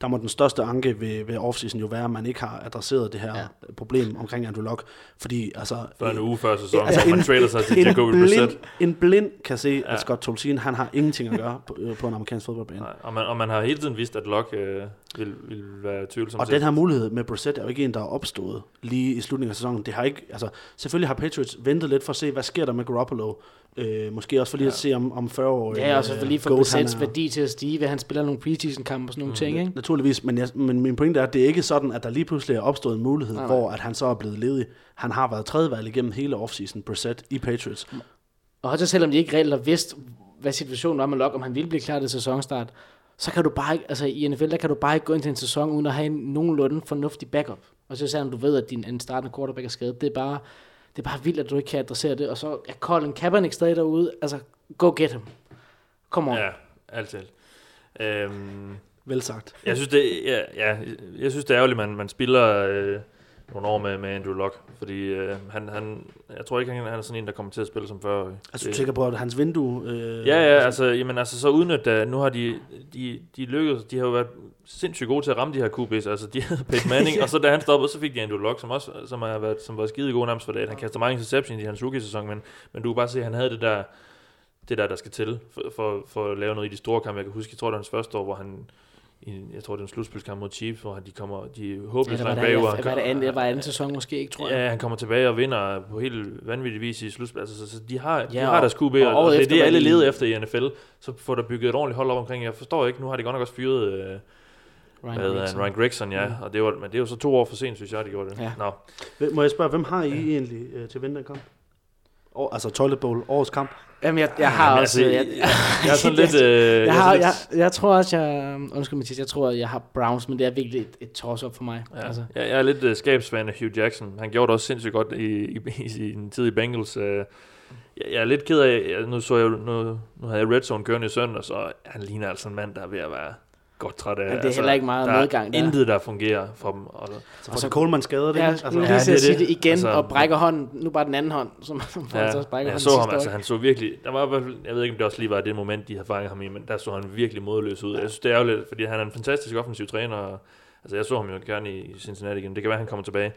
Der må den største anke ved, ved offseason jo være, at man ikke har adresseret det her Ja. problem omkring Andrew Luck. Fordi altså, For en uge før sæsonen, Altså, man en- trader sig til en Jacoby blind, Brissett. en blind kan se, Ja. at Scott Tolzien, han har ingenting at gøre på, øh, på en amerikansk fodboldbane. Nej, og, man, og man har hele tiden vidst, at Locke øh, vil, vil være tvivlsom Og til. den her mulighed med Brissett er jo ikke en, der er opstået lige i slutningen af sæsonen. Det har ikke, altså, selvfølgelig har Patriots ventet lidt for at se, hvad sker der med Garoppolo. Øh, måske også for lige Ja. at se om, om 40 år. Ja, og så for lige for Brissetts værdi til at stige, at han spiller nogle preseason-kampe og sådan nogle Mm. ting, ikke? Naturligvis, men, jeg, men min pointe er, at det er ikke sådan, at der lige pludselig er opstået en mulighed, Nej, nej, nej. hvor at han så er blevet ledig. Han har været tredjevalg igennem hele offseason, Brissett i Patriots. Og også selvom de ikke reelt har vidst, hvad situationen var med Locke, om han ville blive klar til sæsonstart, så kan du bare ikke, altså i NFL, der kan du bare ikke gå ind til en sæson, uden at have en nogenlunde fornuftig backup. Og så selvom du ved, at din en startende quarterback er skadet, det er bare, det er bare vildt, at du ikke kan adressere det. Og så er Colin Kaepernick stadig derude, altså go get him. Kom on. Ja, altid. Øhm, Vel sagt. jeg synes, det, ja, ja, jeg synes, det er ærgerligt, at man, man spiller øh, nogle år med, med Andrew Locke, fordi øh, han, han, jeg tror ikke, han, han er sådan en, der kommer til at spille som før. Altså, du tænker på, at hans vindue... Øh, Ja, ja, altså, jamen, altså så udnyt, at nu har de, de, de lykkedes, de har jo været sindssygt gode til at ramme de her QB's, altså de havde Peyton Manning, og så da han stoppede, så fik de Andrew Luck, som også som har været, som var skide god nærmest for det. Han kaster mange interceptions i hans rookie-sæson, men, men du kan bare se, at han havde det der, det der, der skal til, for, for, for at lave noget i de store kampe. Jeg kan huske, jeg tror, det var hans første år, hvor han, i, jeg tror, det var en slutspilskamp mod Chiefs, hvor de kommer, de er Ja, håbløst det var, langt det, bagud. var, var det anden, det var anden sæson måske ikke, tror jeg. Ja, han kommer tilbage og vinder på helt vanvittig vis i slutspil. Altså, så, så de har, ja, de Ja, har og- deres QB, og og, og, det er det, alle de- leder efter i NFL. Så får der bygget et ordentligt hold op omkring. Jeg forstår ikke, nu har de godt nok også fyret øh, Ryan hvad Gregson. Ryan Gregson, ja. Mm. Og det var, men det er jo så to år for sent, synes jeg, de gjorde det. Ja. Nå. Må jeg spørge, hvem har I egentlig øh, til vinterkamp? År, altså Toilet Bowl, årets kamp. Jamen, jeg, jeg har Jamen, også... altså, jeg, jeg, jeg er sådan lidt... Øh, jeg, er har, sådan jeg, lidt- jeg tror også, jeg... Undskyld, Mathias, jeg tror, jeg har Browns, men det er virkelig et, et toss-up for mig. Ja. Altså, Jeg, jeg er lidt uh, skabsfan af Hugh Jackson. Han gjorde det også sindssygt godt i, i, i sin tid i Bengals. Uh, jeg, jeg er lidt ked af, jeg, nu, så jeg, nu, nu havde jeg Red Zone kørende i søndag, så han ligner altså en mand, der er ved at være godt træt af. Men det er heller ikke meget der er modgang der. intet, der fungerer for dem. Og, Så Og så- så Coleman skadet, ikke? jeg Altså, ja, lige det til er at sige det. det igen, Altså, og brækker hånden. Nu bare den anden hånd, som, ja, også brækker jeg hånden så ham, altså han så virkelig, der var i hvert fald, jeg ved ikke, om det også lige var det moment, de havde fanget ham i, men der så han virkelig modløs ud. Jeg synes, det er ærgerligt, fordi han er en fantastisk offensiv træner, og, altså jeg så ham jo gerne i Cincinnati igen, det kan være, han kommer tilbage.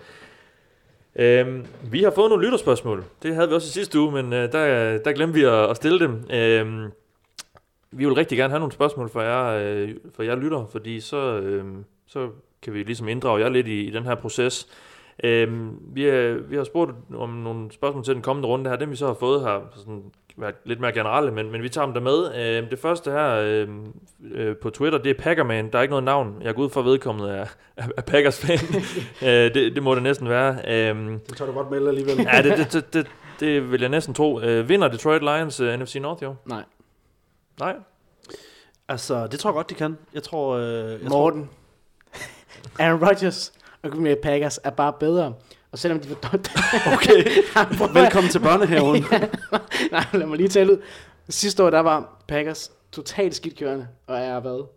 Øhm, vi har fået nogle lytterspørgsmål. Det havde vi også i sidste uge, men øh, der, der glemte vi at, at stille dem. Øhm, vi vil rigtig gerne have nogle spørgsmål fra jer, øh, fra jer lytter, fordi så, øh, så kan vi ligesom inddrage jer lidt i, i den her proces. Øhm, vi, er, vi har spurgt om nogle spørgsmål til den kommende runde her. Dem vi så har fået har sådan været lidt mere generelle, men, men vi tager dem der med. Øhm, det første her øh, øh, på Twitter, det er Packerman. Der er ikke noget navn. Jeg går ud fra vedkommende er, er, er Packers fan. øh, det, det må det næsten være. Øhm, Det tør du godt melde alligevel. ja, det, det, det, det, det vil jeg næsten tro. Øh, vinder Detroit Lions uh, NFC North, jo? Nej, Nej. Altså, det tror jeg godt, de kan. Jeg tror... Øh, jeg tror, Morten. Aaron Rodgers og Green Bay Packers er bare bedre. Og selvom de var okay, Nej, velkommen til børnehaven. Nej, lad mig lige tale ud. Sidste år, der var Packers totalt skidt kørende, og er hvad?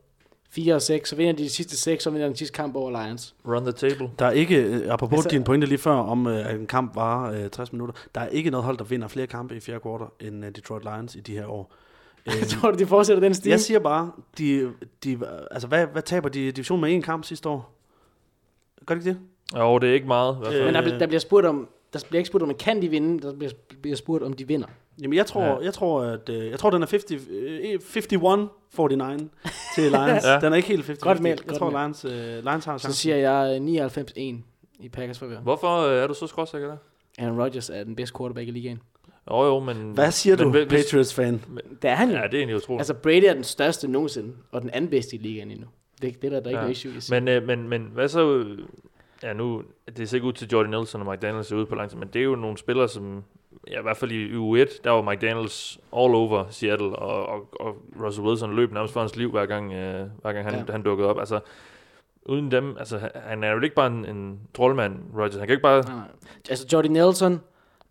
4 og 6, så vinder de de sidste 6, så vinder den sidste kamp over Lions. Run the table. Der er ikke, øh, apropos Altså- din pointe lige før, om øh, at en kamp var øh, 60 minutter, der er ikke noget hold, der vinder flere kampe i fjerde kvartal end øh, Detroit Lions i de her år. Jeg Øhm, tror du, de fortsætter den stil? jeg siger bare, de, de, altså hvad, hvad taber de division med en kamp sidste år? Gør de ikke det? Jo, det er ikke meget. I hvert fald. Men der, Øh. der bliver spurgt om, der bliver ikke spurgt om, kan de vinde, der bliver, bliver spurgt om de vinder. Jamen jeg tror, Ja. jeg tror at øh, jeg tror den er 50 øh, 51 49 til Lions. Ja. Den er ikke helt 50. Godt meldt, Jeg godt tror meldt. Lions, øh, Lions har Så chancen. siger jeg øh, 99-1 i Packers favør. Hvorfor er du så skråsikker der? Aaron Rodgers er den bedste quarterback i ligaen. Jo, jo, men... Hvad siger men du, hvis- hvis- Patriots fan? Det er han jo. Ja, det er egentlig utroligt. Altså Brady er den største nogensinde, og den anden bedste i ligaen endnu. Det, det er der, der ikke Ja. noget issue i. at sige. Men, øh, men, men hvad så... øh, Ja, nu... Det ser ikke ud til, Jordan Nelson og Mike Daniels er ude på lang tid, men det er jo nogle spillere, som... Ja, i hvert fald i U1, der var Mike Daniels all over Seattle, og, og, og Russell Wilson løb nærmest for hans liv, hver gang, øh, hver gang han, Ja. han dukkede op. Altså, uden dem... Altså, han- er jo ikke bare en, en troldmand, Rodgers. Han kan ikke bare... Nej, nej. Altså Jordy Nelson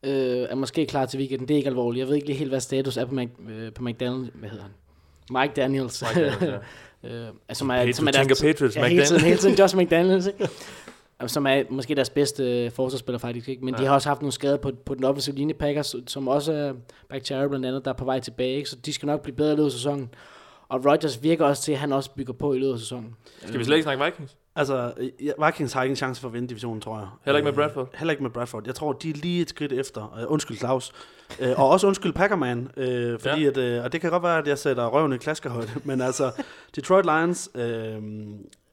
øh, er måske klar til weekenden. Det er ikke alvorligt. Jeg ved ikke lige helt, hvad status er på, Mac, øh, på McDaniels. Hvad hedder han? Mike Daniels. Mike Daniels, ja. øh, altså, som er, som er deres, Patriots, ja, hele tiden, hele tiden Josh McDaniels, ikke? Altså, Som er måske deres bedste øh, forsvarsspiller faktisk, ikke? Men ja. de har også haft nogle skader på, på den offensive linje Packers, som også er Bakhtiari blandt andet, der er på vej tilbage, ikke? Så de skal nok blive bedre i løbet af sæsonen. Og Rodgers virker også til, at han også bygger på i løbet af sæsonen. Skal vi slet ikke snakke Vikings? Altså, ja, Vikings har ikke en chance for at vinde divisionen, tror jeg. Heller ikke med Øh, Bradford? Heller ikke med Bradford. Jeg tror, de er lige et skridt efter. Uh, undskyld, Claus. Uh, og også undskyld Packerman. Uh, fordi Ja. at, uh, og det kan godt være, at jeg sætter røven i klaskehøjde. men altså, Detroit Lions uh,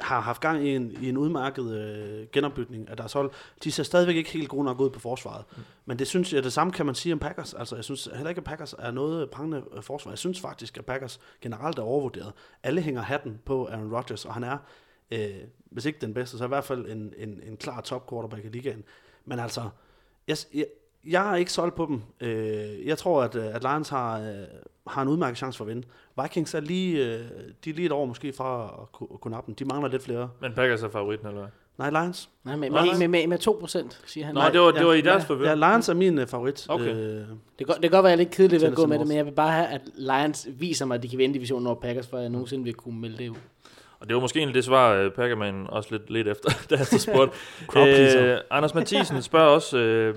har haft gang i en, i en udmærket uh, genopbygning af deres hold. De ser stadigvæk ikke helt gode nok ud på forsvaret. Mm. Men det synes jeg, det samme kan man sige om Packers. Altså, jeg synes heller ikke, at Packers er noget prangende øh, forsvar. Jeg synes faktisk, at Packers generelt er overvurderet. Alle hænger hatten på Aaron Rodgers, og han er øh, hvis ikke den bedste, så i hvert fald en, en, en klar top quarterback i ligaen. Men altså, jeg, jeg, jeg er ikke solgt på dem. Øh, jeg tror, at, øh, at Lions har, øh, har en udmærket chance for at vinde. Vikings er lige, øh, de er lige et år måske fra at kunne, at kunne nappe dem. De mangler lidt flere. Men Packers er favoritten, eller hvad? Nej, Lions. Nej, med, Nej, med, med, med, med 2%, siger han. Nå, Nej, det var, det ja, var i deres ja, favør. Ja, Lions er min øh, favorit. Okay. Øh, Det kan, godt- det kan godt være, at jeg lidt kedelig ved at gå med det, men jeg vil bare have, at Lions viser mig, at de kan vinde divisionen over Packers, for jeg nogensinde vil kunne melde det ud. Og det var måske egentlig det svar, uh, Packerman også lidt, lidt efter, da han så spurgte. Øh, Anders Mathisen spørger også øh,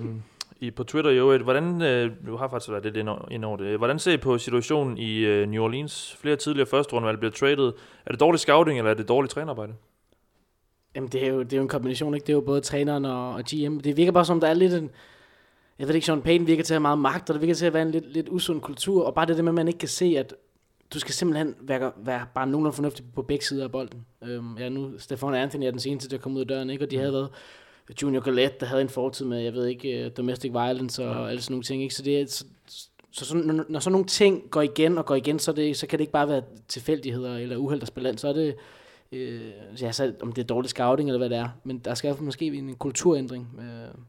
i, på Twitter jo, at hvordan, øh, du har faktisk været lidt ind over- ind over det, hvordan ser I på situationen i øh, New Orleans? Flere tidligere første rundevalg bliver traded. Er det dårlig scouting, eller er det dårligt trænerarbejde? Jamen, det er, jo, det er jo en kombination, ikke? Det er jo både træneren og, og GM. Det virker bare som, der er lidt en... Jeg ved ikke, Sean Payton virker til at have meget magt, og det virker til at være en lidt, lidt usund kultur, og bare det der med, at man ikke kan se, at du skal simpelthen være, være bare nogenlunde fornuftig på begge sider af bolden. Øhm, ja, nu, Stefan Anthony er den seneste, der kom ud af døren, ikke? Og de havde været Junior Galette, der havde en fortid med, jeg ved ikke, uh, domestic violence og Ja. alle sådan nogle ting, ikke? Så det er, så, så sådan, når, når sådan nogle ting går igen og går igen, så, det, så kan det ikke bare være tilfældigheder eller uheld, der spiller ind. Så er det, øh, ja, så om det er dårlig scouting eller hvad det er. Men der skal måske en kulturændring. Øh,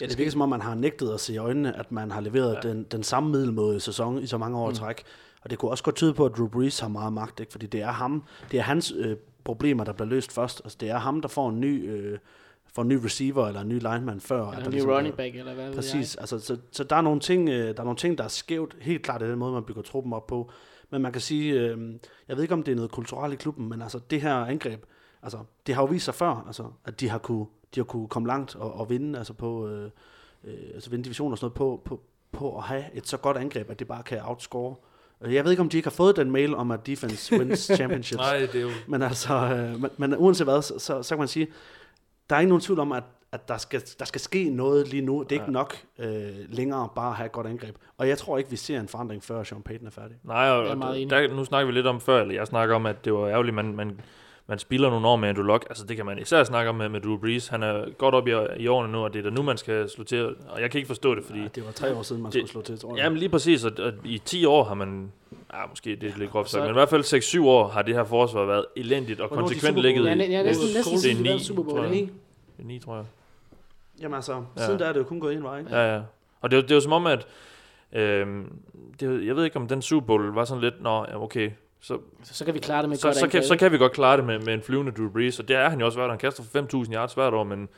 Ja, det virker som om, man har nægtet at se i øjnene, at man har leveret ja. den, den samme middelmåde sæson i så mange år mm. træk. Og det kunne også godt tyde på, at Drew Brees har meget magt, ikke? fordi det er ham, det er hans øh, problemer, der bliver løst først. Altså, det er ham, der får en ny, øh, får en ny receiver eller en ny lineman før. Eller en ny ligesom, running back, eller hvad Præcis, altså, så, så der, er nogle ting, øh, der er nogle ting, der er skævt, helt klart i den måde, man bygger truppen op på. Men man kan sige, øh, jeg ved ikke, om det er noget kulturelt i klubben, men altså det her angreb, altså det har jo vist sig før, altså, at de har kunne, de har kunne komme langt og, og vinde, altså på, øh, øh, altså vinde divisioner og sådan noget på, på, på at have et så godt angreb, at det bare kan outscore. Øh, Jeg ved ikke, om de ikke har fået den mail om, at defense wins championships. Nej, det er jo... Men altså, øh, men, men uanset hvad, så, så, så kan man sige, der er ikke nogen tvivl om, at, at der, skal, der skal ske noget lige nu. Det er ikke Ja. nok øh, længere bare at have et godt angreb. Og jeg tror ikke, vi ser en forandring, før Sean Payton er færdig. Nej, og, er meget enig. der, nu snakker vi lidt om før, eller jeg snakker om, at det var ærgerligt, man, man, man spiller nogle år med Andrew Luck. Altså det kan man især snakke om med, med Drew Brees. Han er godt op i, i årene nu, og det er da nu, man skal slå til. Og jeg kan ikke forstå det, fordi... Ja, det var tre år siden, man Det- skulle slå til, tror jeg. Jamen lige præcis, og, og i 10 år har man... Ja, måske det er lidt groft så- sagt, men i hvert fald 6-7 år har det her forsvar været elendigt og Hvornår er konsekvent ligget? Ja, i... næ- ja, næsten, det er næsten ni, siden de vandt tror Super Bowl. jeg. Ni? 9, tror jeg. Jamen altså, Ja. siden der er det jo kun gået en vej, ikke? Ja, ja. Og det, er det er jo som om, at... Øhm, det, er jeg ved ikke, om den Super Bowl var sådan lidt... Nå, ja, okay, så, Så, så kan vi klare det med så, godt så, kan, så kan vi godt klare det med, med en flyvende Drew Brees, og det er han jo også været. Han kaster for 5.000 yards hvert år, men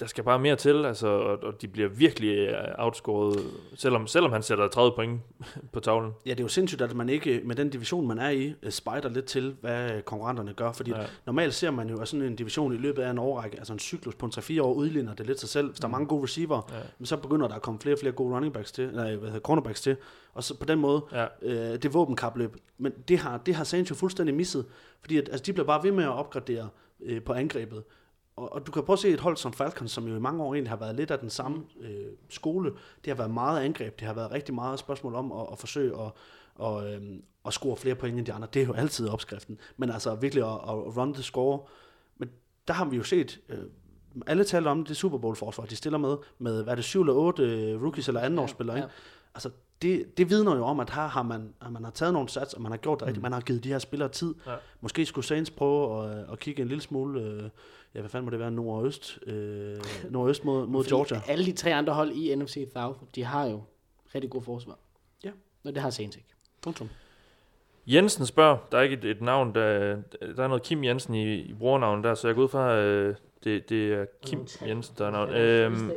der skal bare mere til, altså, og, og de bliver virkelig øh, outscoret, selvom, selvom han sætter 30 point på tavlen. Ja, det er jo sindssygt, at man ikke med den division, man er i, øh, spejder lidt til, hvad konkurrenterne gør. Fordi Ja. normalt ser man jo, at sådan en division i løbet af en årrække, altså en cyklus på en 3-4 år, udligner det lidt sig selv. Hvis der er mange gode receiver, Ja. så begynder der at komme flere og flere gode running backs til, nej, hvad hedder, cornerbacks til. Og så på den måde, Ja. øh, det våbenkapløb. Men det har, det har Saints jo fuldstændig misset, fordi at, altså, de bliver bare ved med at opgradere øh, på angrebet. Og, og du kan prøve at se et hold som Falcons, som jo i mange år egentlig har været lidt af den samme øh, skole. Det har været meget angreb, det har været rigtig meget spørgsmål om at, at forsøge at, og, øhm, at score flere point end de andre. Det er jo altid opskriften. Men altså virkelig at, at run the score. Men der har vi jo set, øh, alle taler om det Super Bowl-forsvar, de stiller med, med hvad er det, 7 eller 8 øh, rookies eller andenårsspillere, ikke? Altså, det, det vidner jo om, at her har man, at man har taget nogle sats, og man har gjort det rigtigt. Man har givet de her spillere tid. Ja. Måske skulle Saints prøve at, at kigge en lille smule, øh, ja, hvad fanden må det være, nordøst, øh, nordøst mod, mod Fordi Georgia. Alle de tre andre hold i NFC South, de har jo rigtig god forsvar. Ja. Og det har Saints ikke. Punktum. Jensen spørger, der er ikke et, et navn, der, der er noget Kim Jensen i, i brugernavnet der, så jeg går ud fra, øh, det, det er Kim Jensen, der er navn. Øhm,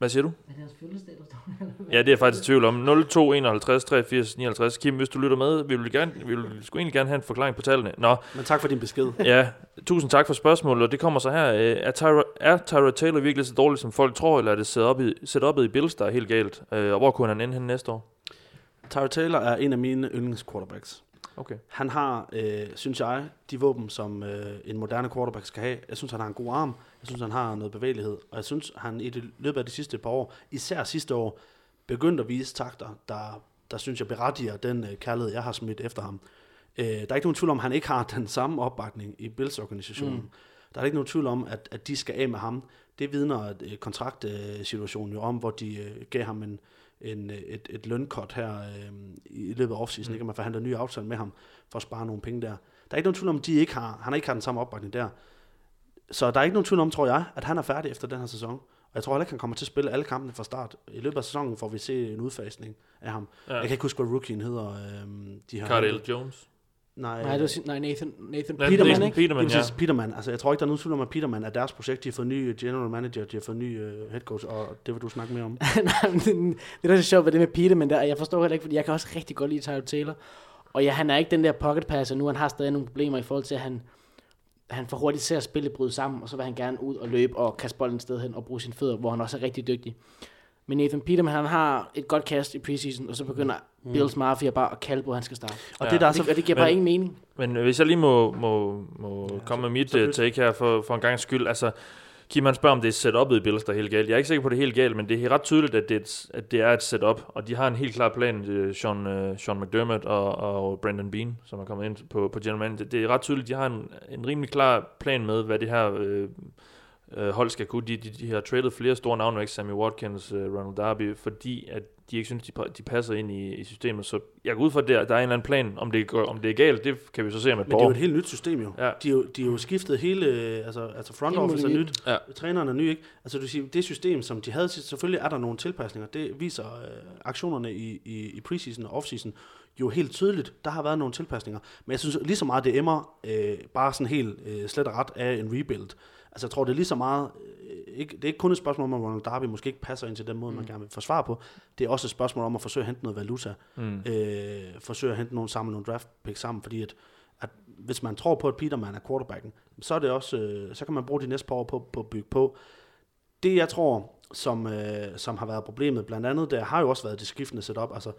hvad siger du? Er det hans fødselsdag, der står Ja, det er jeg faktisk i tvivl om. 02 51 83 59. Kim, hvis du lytter med, vi vil, gerne, vi vil sgu egentlig gerne have en forklaring på tallene. Nå, Men tak for din besked. ja, tusind tak for spørgsmålet, og det kommer så her. Øh, Er Tyra, er Tyra Taylor virkelig så dårlig, som folk tror, eller er det setup'et i, setup'et i Bills, der er helt galt? Øh, Og hvor kunne han ende hen næste år? Tyra Taylor er en af mine yndlingsquarterbacks. Okay. Han har, øh, synes jeg, de våben, som øh, en moderne quarterback skal have. Jeg synes, han har en god arm. Jeg synes, han har noget bevægelighed. Og jeg synes, han i det løbet af de sidste par år, især sidste år, begyndt at vise takter, der, der synes jeg berettiger den øh, kærlighed, jeg har smidt efter ham. Øh, der er ikke nogen tvivl om, at han ikke har den samme opbakning i Bills-organisationen. Mm. Der er ikke nogen tvivl om, at, at de skal af med ham. Det vidner øh, kontraktsituationen jo om, hvor de øh, gav ham en, en, øh, et, et lønkort her øh, i løbet af offseason, mm. ikke? man forhandler nye aftaler med ham for at spare nogle penge der. Der er ikke nogen tvivl om, at de ikke har, han ikke har den samme opbakning der. Så der er ikke nogen tvivl om, tror jeg, at han er færdig efter den her sæson. Og jeg tror heller ikke, han kommer til at spille alle kampene fra start. I løbet af sæsonen får vi se en udfasning af ham. Ja. Jeg kan ikke huske, hvad rookien hedder. Øhm, de har Cardale Jones. Nej, Nej, det var, sin- nej Nathan, Nathan Peterman, Nathan ikke? Peterman, det ja. er præcis, Peterman. Altså, jeg tror ikke, der er nogen tvivl om, at Peterman er deres projekt. De har fået ny general manager, de har fået ny uh, head coach, og det vil du snakke mere om. Nej, men det, det er så sjovt ved det med Peterman der, jeg forstår heller ikke, fordi jeg kan også rigtig godt lide Tyler Taylor. Og ja, han er ikke den der pocket passer nu, han har stadig nogle problemer i forhold til, at han, han får hurtigt ser spillet bryde sammen, og så vil han gerne ud og løbe og kaste bolden et sted hen og bruge sine fødder, hvor han også er rigtig dygtig. Men Nathan Peterman, han har et godt kast i preseason, og så begynder mm. Bills Mafia bare at kalde på, at han skal starte. Og Ja. det, der er så det, og det giver men- bare ingen mening. Men øh, hvis jeg lige må, må, må Ja, komme med mit så uh, pyt. take her for, for en gang skyld. Altså, Kim han spørger, om det er setup'et i Bills, der er helt galt. Jeg er ikke sikker på, at det er helt galt, men det er ret tydeligt, at det er et, at det er et setup. Og de har en helt klar plan, det er Sean, uh, Sean McDermott og, og Brandon Bean, som er kommet ind på, på general manager. Det er ret tydeligt, de har en, en rimelig klar plan med, hvad det her øh, øh, hold skal kunne. De, de, de har traded flere store navne, ikke Sammy Watkins, øh, Ronald Darby, fordi at de ikke synes, de, de passer ind i, i systemet. Så jeg går ud fra, at der, der er en eller anden plan. Om det, om det er galt, det kan vi så se om et Men det er jo et helt nyt system jo. Ja. De, er jo de er jo skiftet hele, altså, altså front office er nyt, Ja. træneren er ny, ikke? Altså du siger, det system, som de havde selvfølgelig er der nogle tilpasninger. Det viser øh, aktionerne i, i, i preseason og offseason jo helt tydeligt. Der har været nogle tilpasninger. Men jeg synes lige så meget, det emmer øh, bare sådan helt øh, slet og ret af en rebuild. Altså jeg tror, det er lige så meget, øh, ikke, det er ikke kun et spørgsmål om, at Ronald Darby måske ikke passer ind til den måde, mm. man gerne vil forsvare på. Det er også et spørgsmål om at forsøge at hente noget valuta. Mm. øh, forsøge at hente nogen sammen, nogle draft picks sammen, fordi at, at hvis man tror på, at Peterman er quarterbacken, så er det også, øh, så kan man bruge de næste par år på, på at bygge på. Det jeg tror, som, øh, som har været problemet, blandt andet, der har jo også været det skiftende setup, altså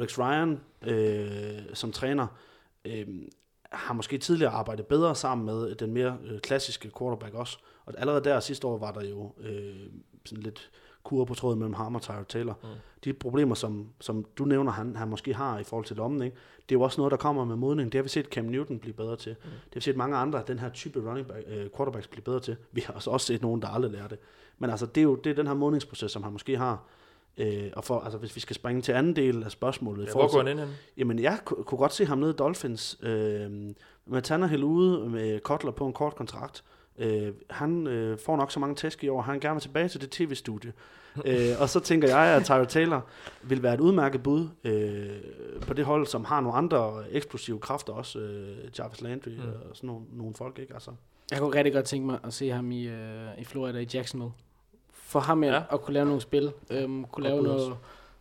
Rex Ryan øh, som træner, øh, har måske tidligere arbejdet bedre sammen med den mere øh, klassiske quarterback også. Og allerede der sidste år var der jo øh, sådan lidt kur på tråden mellem ham og Tyrod Taylor. Mm. De problemer, som, som du nævner, han, han måske har i forhold til lommen, ikke? det er jo også noget, der kommer med modning. Det har vi set Cam Newton blive bedre til. Mm. Det har vi set mange andre af den her type running back, øh, quarterbacks blive bedre til. Vi har altså også set nogen, der aldrig lærer det. Men altså, det er jo det er den her modningsproces, som han måske har. Øh, og for, altså, hvis vi skal springe til anden del af spørgsmålet. Ja, hvor går han ind hen? Jamen, jeg ku- kunne godt se ham nede i Dolphins. Øh, med Tannehill ude, med Kotler på en kort kontrakt. Øh, han øh, får nok så mange tæsk i år, han gerne vil tilbage til det tv-studie. øh, og så tænker jeg, at Tyler Taylor vil være et udmærket bud øh, på det hold, som har nogle andre eksplosive kræfter også. Øh, Jarvis Landry. Mm. og sådan nogle, nogle folk, ikke? Altså, Jeg kunne rigtig godt tænke mig at se ham i, øh, i Florida i Jacksonville. For ham ja. At kunne lave nogle spil. Øhm, kunne lave noget,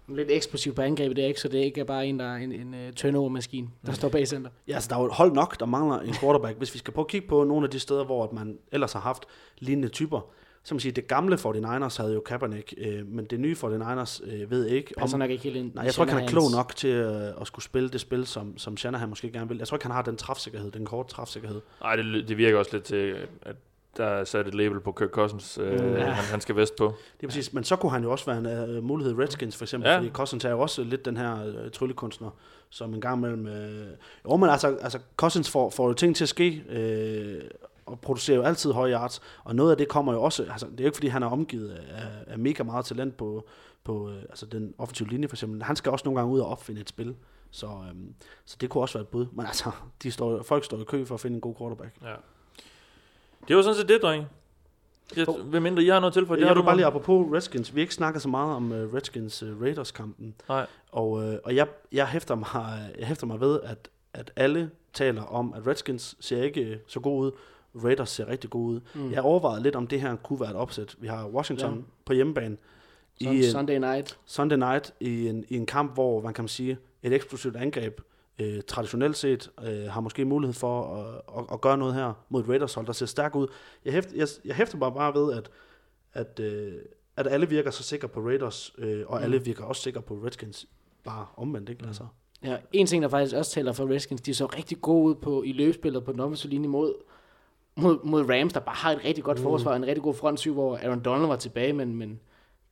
lidt eksplosivt på angrebet, det er ikke, så det ikke er bare en, der er en, en uh, turnover-maskine, der Mm. står bag center. Ja, altså der er jo et hold nok, der mangler en quarterback. Hvis vi skal prøve at kigge på nogle af de steder, hvor at man ellers har haft lignende typer, så kan man sige, det gamle 49ers havde jo Kaepernick, øh, men det nye 49ers øh, ved ikke, Passer nok ikke helt ind. Nej, jeg tror ikke, han er klog nok til øh, at skulle spille det spil, som, som Shanahan måske gerne vil. Jeg tror ikke, han har den træfsikkerhed, den korte træfsikkerhed. Nej, det, det virker også lidt til, at der er sat et label på Kirk Cousins, øh, Mm. han, han skal vest på. Det er præcis, men så kunne han jo også være en uh, mulighed Redskins for eksempel, Ja. ja. fordi Cousins er jo også lidt den her uh, tryllekunstner, som en gang imellem... Uh, jo, men altså, altså Cousins får, får jo ting til at ske, uh, og producerer jo altid høje yards, og noget af det kommer jo også... Altså, det er jo ikke, fordi han er omgivet af, af mega meget talent på, på uh, altså den offensive linje for eksempel. Han skal også nogle gange ud og opfinde et spil, så, um, så det kunne også være et bud. Men altså, de står, folk står i kø for at finde en god quarterback. Ja. Det var sådan set det, dreng. Jeg, Hov. hvem mindre I har noget til for det? Jeg har vil du bare lige apropos Redskins. Vi ikke snakket så meget om uh, Redskins uh, Raiders-kampen. Nej. Og, øh, og jeg, jeg, hæfter mig, jeg hæfter mig ved, at, at alle taler om, at Redskins ser ikke øh, så god ud. Raiders ser rigtig god ud. Mm. Jeg overvejede lidt, om det her kunne være et opsæt. Vi har Washington Ja. på hjemmebane i Sun- en Sunday night. Sunday night i en, i en kamp, hvor man kan sige, et eksplosivt angreb øh, traditionelt set øh, har måske mulighed for at, at, at gøre noget her mod et Raiders hold, der ser stærkt ud. Jeg hæfter, jeg, jeg hæfter mig bare ved, at, at, øh, at alle virker så sikre på Raiders, øh, og Mm. alle virker også sikre på Redskins. Bare omvendt, ikke? Mm. Altså. Ja, en ting, der faktisk også taler for Redskins, de så rigtig gode ud på, i løbespillet på den offensive linje mod, mod, mod Rams, der bare har et rigtig godt Mm. forsvar, en rigtig god front syv, hvor Aaron Donald var tilbage, men, men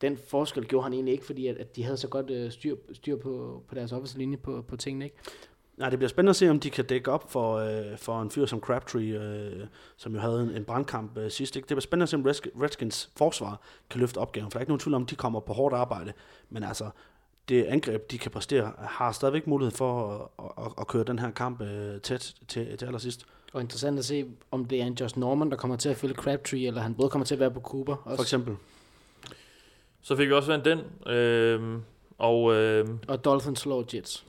den forskel gjorde han egentlig ikke, fordi at, at de havde så godt øh, styr, styr på, på deres offensive linje på, på tingene, ikke? Nej, det bliver spændende at se, om de kan dække op for, øh, for en fyr som Crabtree, øh, som jo havde en, en brandkamp øh, sidst. Ikke? Det bliver spændende at se, om Redsk- Redskins forsvar kan løfte opgaven, for der er ikke nogen tvivl om, at de kommer på hårdt arbejde. Men altså, det angreb, de kan præstere, har stadigvæk mulighed for at, at, at køre den her kamp øh, tæt til, til allersidst. Og interessant at se, om det er en Josh Norman, der kommer til at fylde Crabtree, eller han både kommer til at være på Cooper. Også. For eksempel. Så fik vi også vandt den. Øh, og øh, Og Dolphins slår Jets.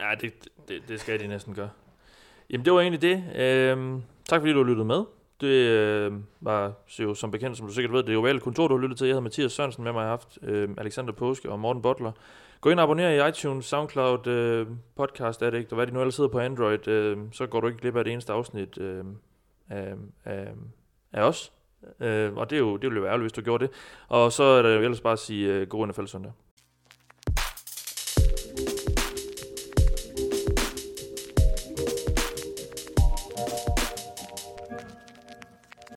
ja, det, det, det skal de næsten gøre. Jamen, det var egentlig det. Øhm, tak fordi du har lyttet med. Det øh, var jo som bekendt, som du sikkert ved, det er jo kontor, du har lyttet til. Jeg hedder Mathias Sørensen med mig, jeg har haft øh, Alexander Påske og Morten Butler. Gå ind og abonner i iTunes, Soundcloud, øh, podcast er det ikke, og hvad de nu ellers sidder på Android, øh, så går du ikke glip af det eneste afsnit øh, af, af, af os. Øh, og det, er jo, det ville jo være ærgerligt, hvis du gjorde det. Og så er det jo ellers bare at sige øh, god NFL søndag.